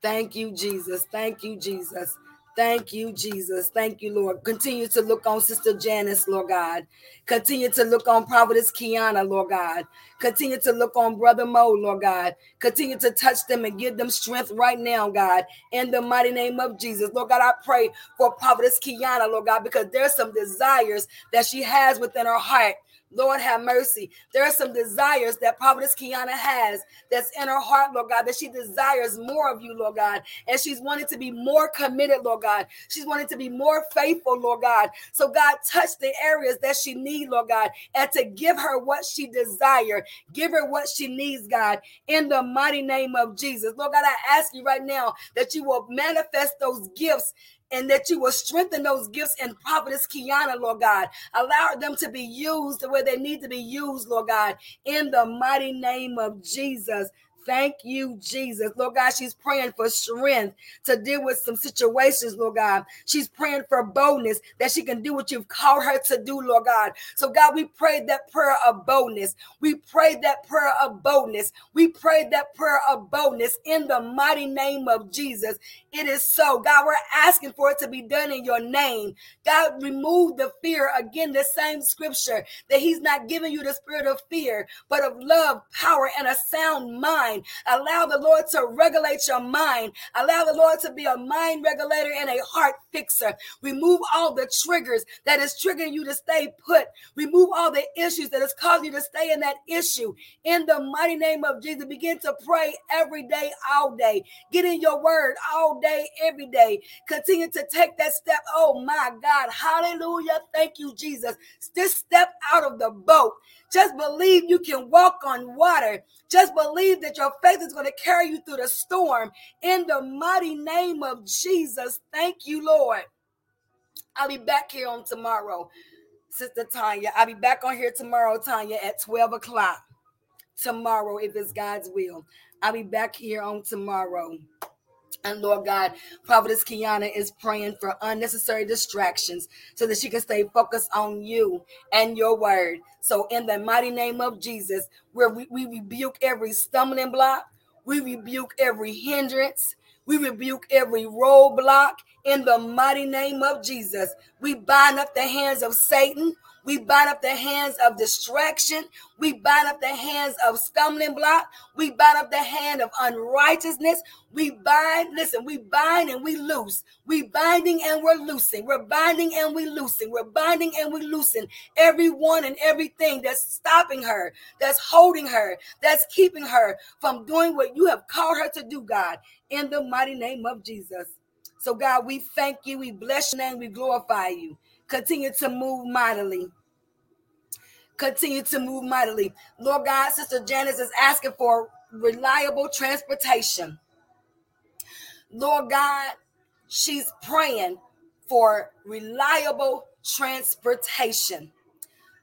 Thank you, Jesus. Thank you, Jesus. Thank you, Jesus. Thank you, Lord. Continue to look on Sister Janice, Lord God. Continue to look on Prophetess Kiana, Lord God. Continue to look on Brother Mo, Lord God. Continue to touch them and give them strength right now, God. In the mighty name of Jesus. Lord God, I pray for Prophetess Kiana, Lord God, because there's some desires that she has within her heart Lord have mercy. There are some desires that Prophetess Kiana has that's in her heart, Lord God, that she desires more of you, Lord God. And she's wanting to be more committed, Lord God. She's wanting to be more faithful, Lord God. So, God, touch the areas that she needs, Lord God, and to give her what she desires. Give her what she needs, God, in the mighty name of Jesus. Lord God, I ask you right now that you will manifest those gifts and that you will strengthen those gifts in Prophetess Kiana, Lord God. Allow them to be used way they need to be used, Lord God, in the mighty name of Jesus. Thank you, Jesus. Lord God, she's praying for strength to deal with some situations, Lord God. She's praying for boldness that she can do what you've called her to do, Lord God. So, God, we pray that prayer of boldness. We pray that prayer of boldness. We pray that prayer of boldness in the mighty name of Jesus. It is so. God, we're asking for it to be done in your name. God, remove the fear. Again, the same scripture that He's not giving you the spirit of fear, but of love, power, and a sound mind mind. Allow the Lord to regulate your mind. Allow the Lord to be a mind regulator and a heart fixer. Remove all the triggers that is triggering you to stay put. Remove all the issues that is causing you to stay in that issue. In the mighty name of Jesus, begin to pray every day, all day. Get in your word all day, every day. Continue to take that step. Oh my God. Hallelujah. Thank you, Jesus. Just step out of the boat. Just believe you can walk on water. Just believe that your faith is going to carry you through the storm. In the mighty name of Jesus, thank you, Lord. I'll be back here on tomorrow, Sister Tanya. I'll be back on here tomorrow, Tanya, at 12 o'clock. Tomorrow, if it's God's will. I'll be back here on tomorrow. And Lord God, Prophetess Kiana is praying for unnecessary distractions so that she can stay focused on you and your word. So, in the mighty name of Jesus, where we, we rebuke every stumbling block, we rebuke every hindrance, we rebuke every roadblock in the mighty name of Jesus. We bind up the hands of Satan. We bind up the hands of distraction. We bind up the hands of stumbling block. We bind up the hand of unrighteousness. We bind, listen, we bind and we loose. We binding and we're loosing. We're binding and we loosing. We're binding and we loosing everyone and everything that's stopping her, that's holding her, that's keeping her from doing what you have called her to do, God, in the mighty name of Jesus. So, God, we thank you. We bless your name. We glorify you. Continue to move mightily. Continue to move mightily. Lord God, Sister Janice is asking for reliable transportation. Lord God, she's praying for reliable transportation.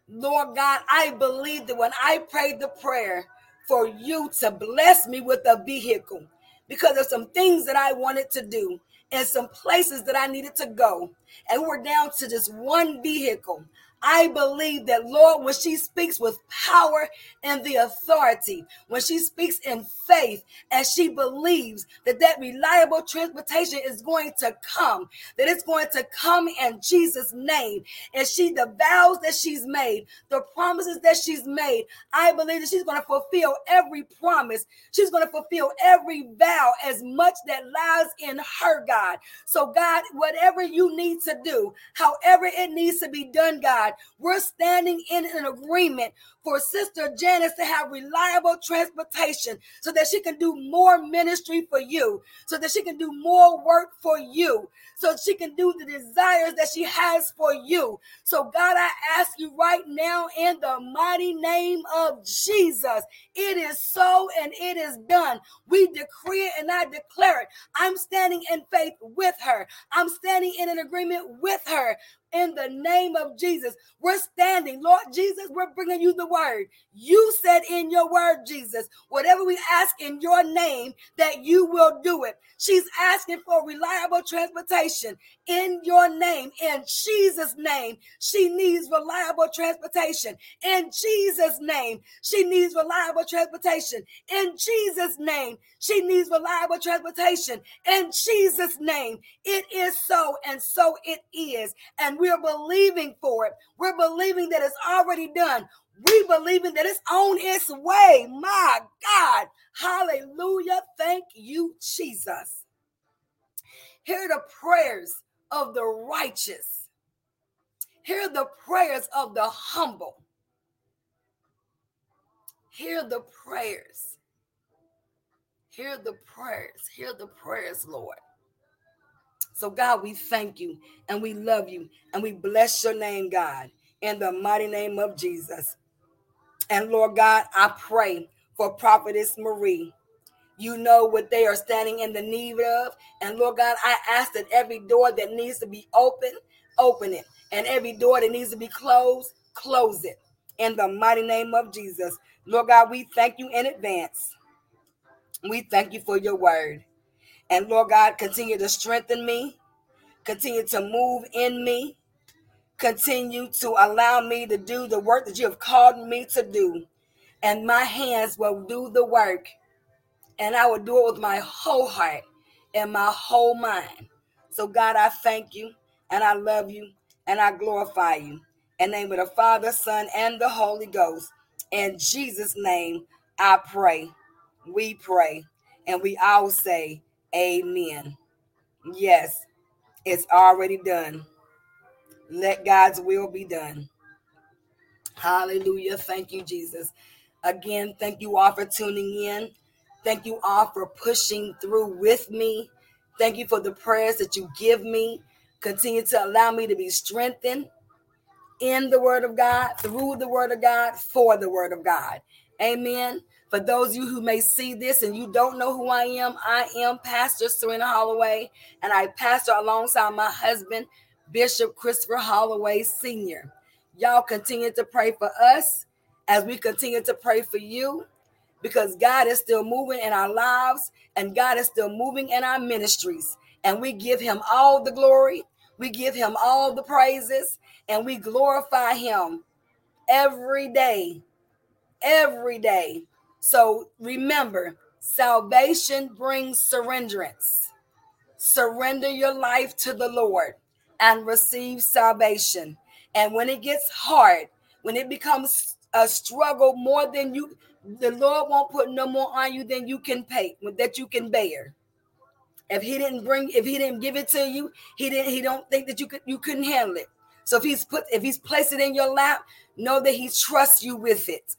Lord God, I believe that when I prayed the prayer for you to bless me with a vehicle, because of some things that I wanted to do and some places that I needed to go, and we're down to just one vehicle. I believe that, Lord, when she speaks with power and the authority, when she speaks in faith and she believes that that reliable transportation is going to come, that it's going to come in Jesus' name, and she, the vows that she's made, the promises that she's made, I believe that she's going to fulfill every promise. She's going to fulfill every vow as much that lies in her, God. So, God, whatever you need to do, however it needs to be done, God. We're standing in an agreement for Sister Janice to have reliable transportation so that she can do more ministry for you, so that she can do more work for you, so she can do the desires that she has for you. So, God, I ask you right now in the mighty name of Jesus, it is so and it is done. We decree it and I declare it. I'm standing in faith with her, I'm standing in an agreement with her in the name of Jesus. We're standing, Lord Jesus, we're bringing you the word. You said in your word, Jesus, whatever we ask in your name, that you will do it. She's asking for reliable transportation in your name. In Jesus' name, she needs reliable transportation. In Jesus' name, she needs reliable transportation. In Jesus' name, she needs reliable transportation. In Jesus' name, it is so, and so it is. And we're believing for it. We're believing that it's already done. We believing that it's on its way. My God. Hallelujah. Thank you, Jesus. Hear the prayers of the righteous. Hear the prayers of the humble. Hear the prayers. Hear the prayers. Hear the prayers, Lord. So, God, we thank you and we love you and we bless your name, God, in the mighty name of Jesus. And Lord God, I pray for Prophetess Marie. You know what they are standing in the need of. And Lord God, I ask that every door that needs to be open, open it. And every door that needs to be closed, close it. In the mighty name of Jesus. Lord God, we thank you in advance. We thank you for your word. And Lord God, continue to strengthen me, continue to move in me, continue to allow me to do the work that you have called me to do. And my hands will do the work, and I will do it with my whole heart and my whole mind. So, God, I thank you, and I love you, and I glorify you. In the name of the Father, Son, and the Holy Ghost. In Jesus' name, I pray. We pray. And we all say, Amen. Yes, it's already done. Let God's will be done. Hallelujah. Thank you, Jesus. Again, thank you all for tuning in. Thank you all for pushing through with me. Thank you for the prayers that you give me. Continue to allow me to be strengthened in the Word of God, through the Word of God, for the Word of God. Amen. For those of you who may see this and you don't know who I am, I am Pastor Serena Holloway, and I pastor alongside my husband, Bishop Christopher Holloway Sr. Y'all continue to pray for us as we continue to pray for you because God is still moving in our lives and God is still moving in our ministries. And we give him all the glory, we give him all the praises, and we glorify him every day. Every day. So remember, salvation brings surrenderance. Surrender your life to the Lord and receive salvation. And when it gets hard, when it becomes a struggle more than you, the Lord won't put no more on you than you can pay, that you can bear. If he didn't bring, if he didn't give it to you, he didn't, he don't think that you could you couldn't handle it. So if he's put, if he's placed it in your lap, know that he trusts you with it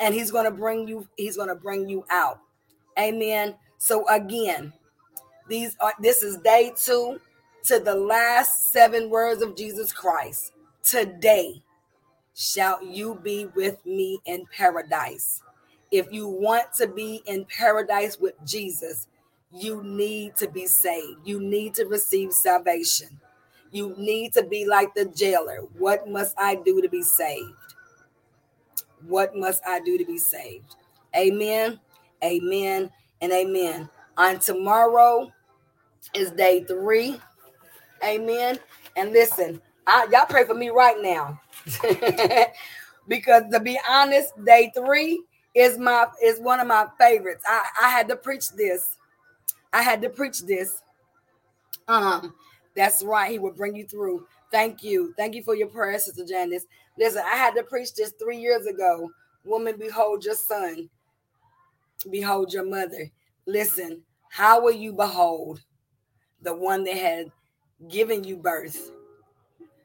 and he's going to bring you he's going to bring you out. Amen. So again these are this is day 2 to the last 7 words of Jesus Christ. Today shall you be with me in paradise. If you want to be in paradise with Jesus you need to be saved. You need to receive salvation. You need to be like the jailer. What must i do to be saved what must I do to be saved? Amen, amen, and amen. On tomorrow is day three. Amen. And listen, I, y'all pray for me right now. because to be honest, day three is my is one of my favorites. I, I had to preach this. I had to preach this. Um, that's right. He will bring you through. Thank you. Thank you for your prayer, Sister Janice. Listen, I had to preach this three years ago. Woman, behold your son. Behold your mother. Listen, how will you behold the one that had given you birth,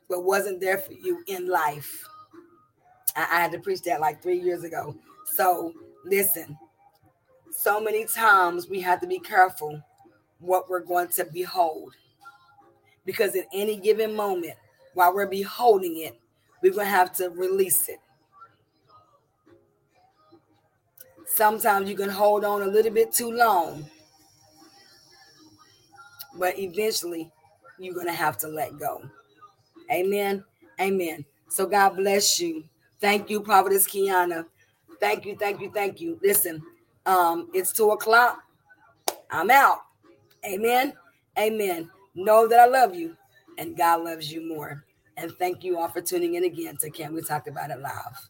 but wasn't there for you in life? I, I had to preach that like three years ago. So listen, so many times we have to be careful what we're going to behold because at any given moment, while we're beholding it, we're going to have to release it. Sometimes you can hold on a little bit too long, but eventually you're going to have to let go. Amen. Amen. So God bless you. Thank you, Prophetess Kiana. Thank you, thank you, thank you. Listen, um, it's two o'clock. I'm out. Amen. Amen. Know that I love you and God loves you more. And thank you all for tuning in again to Can We Talk About It Live.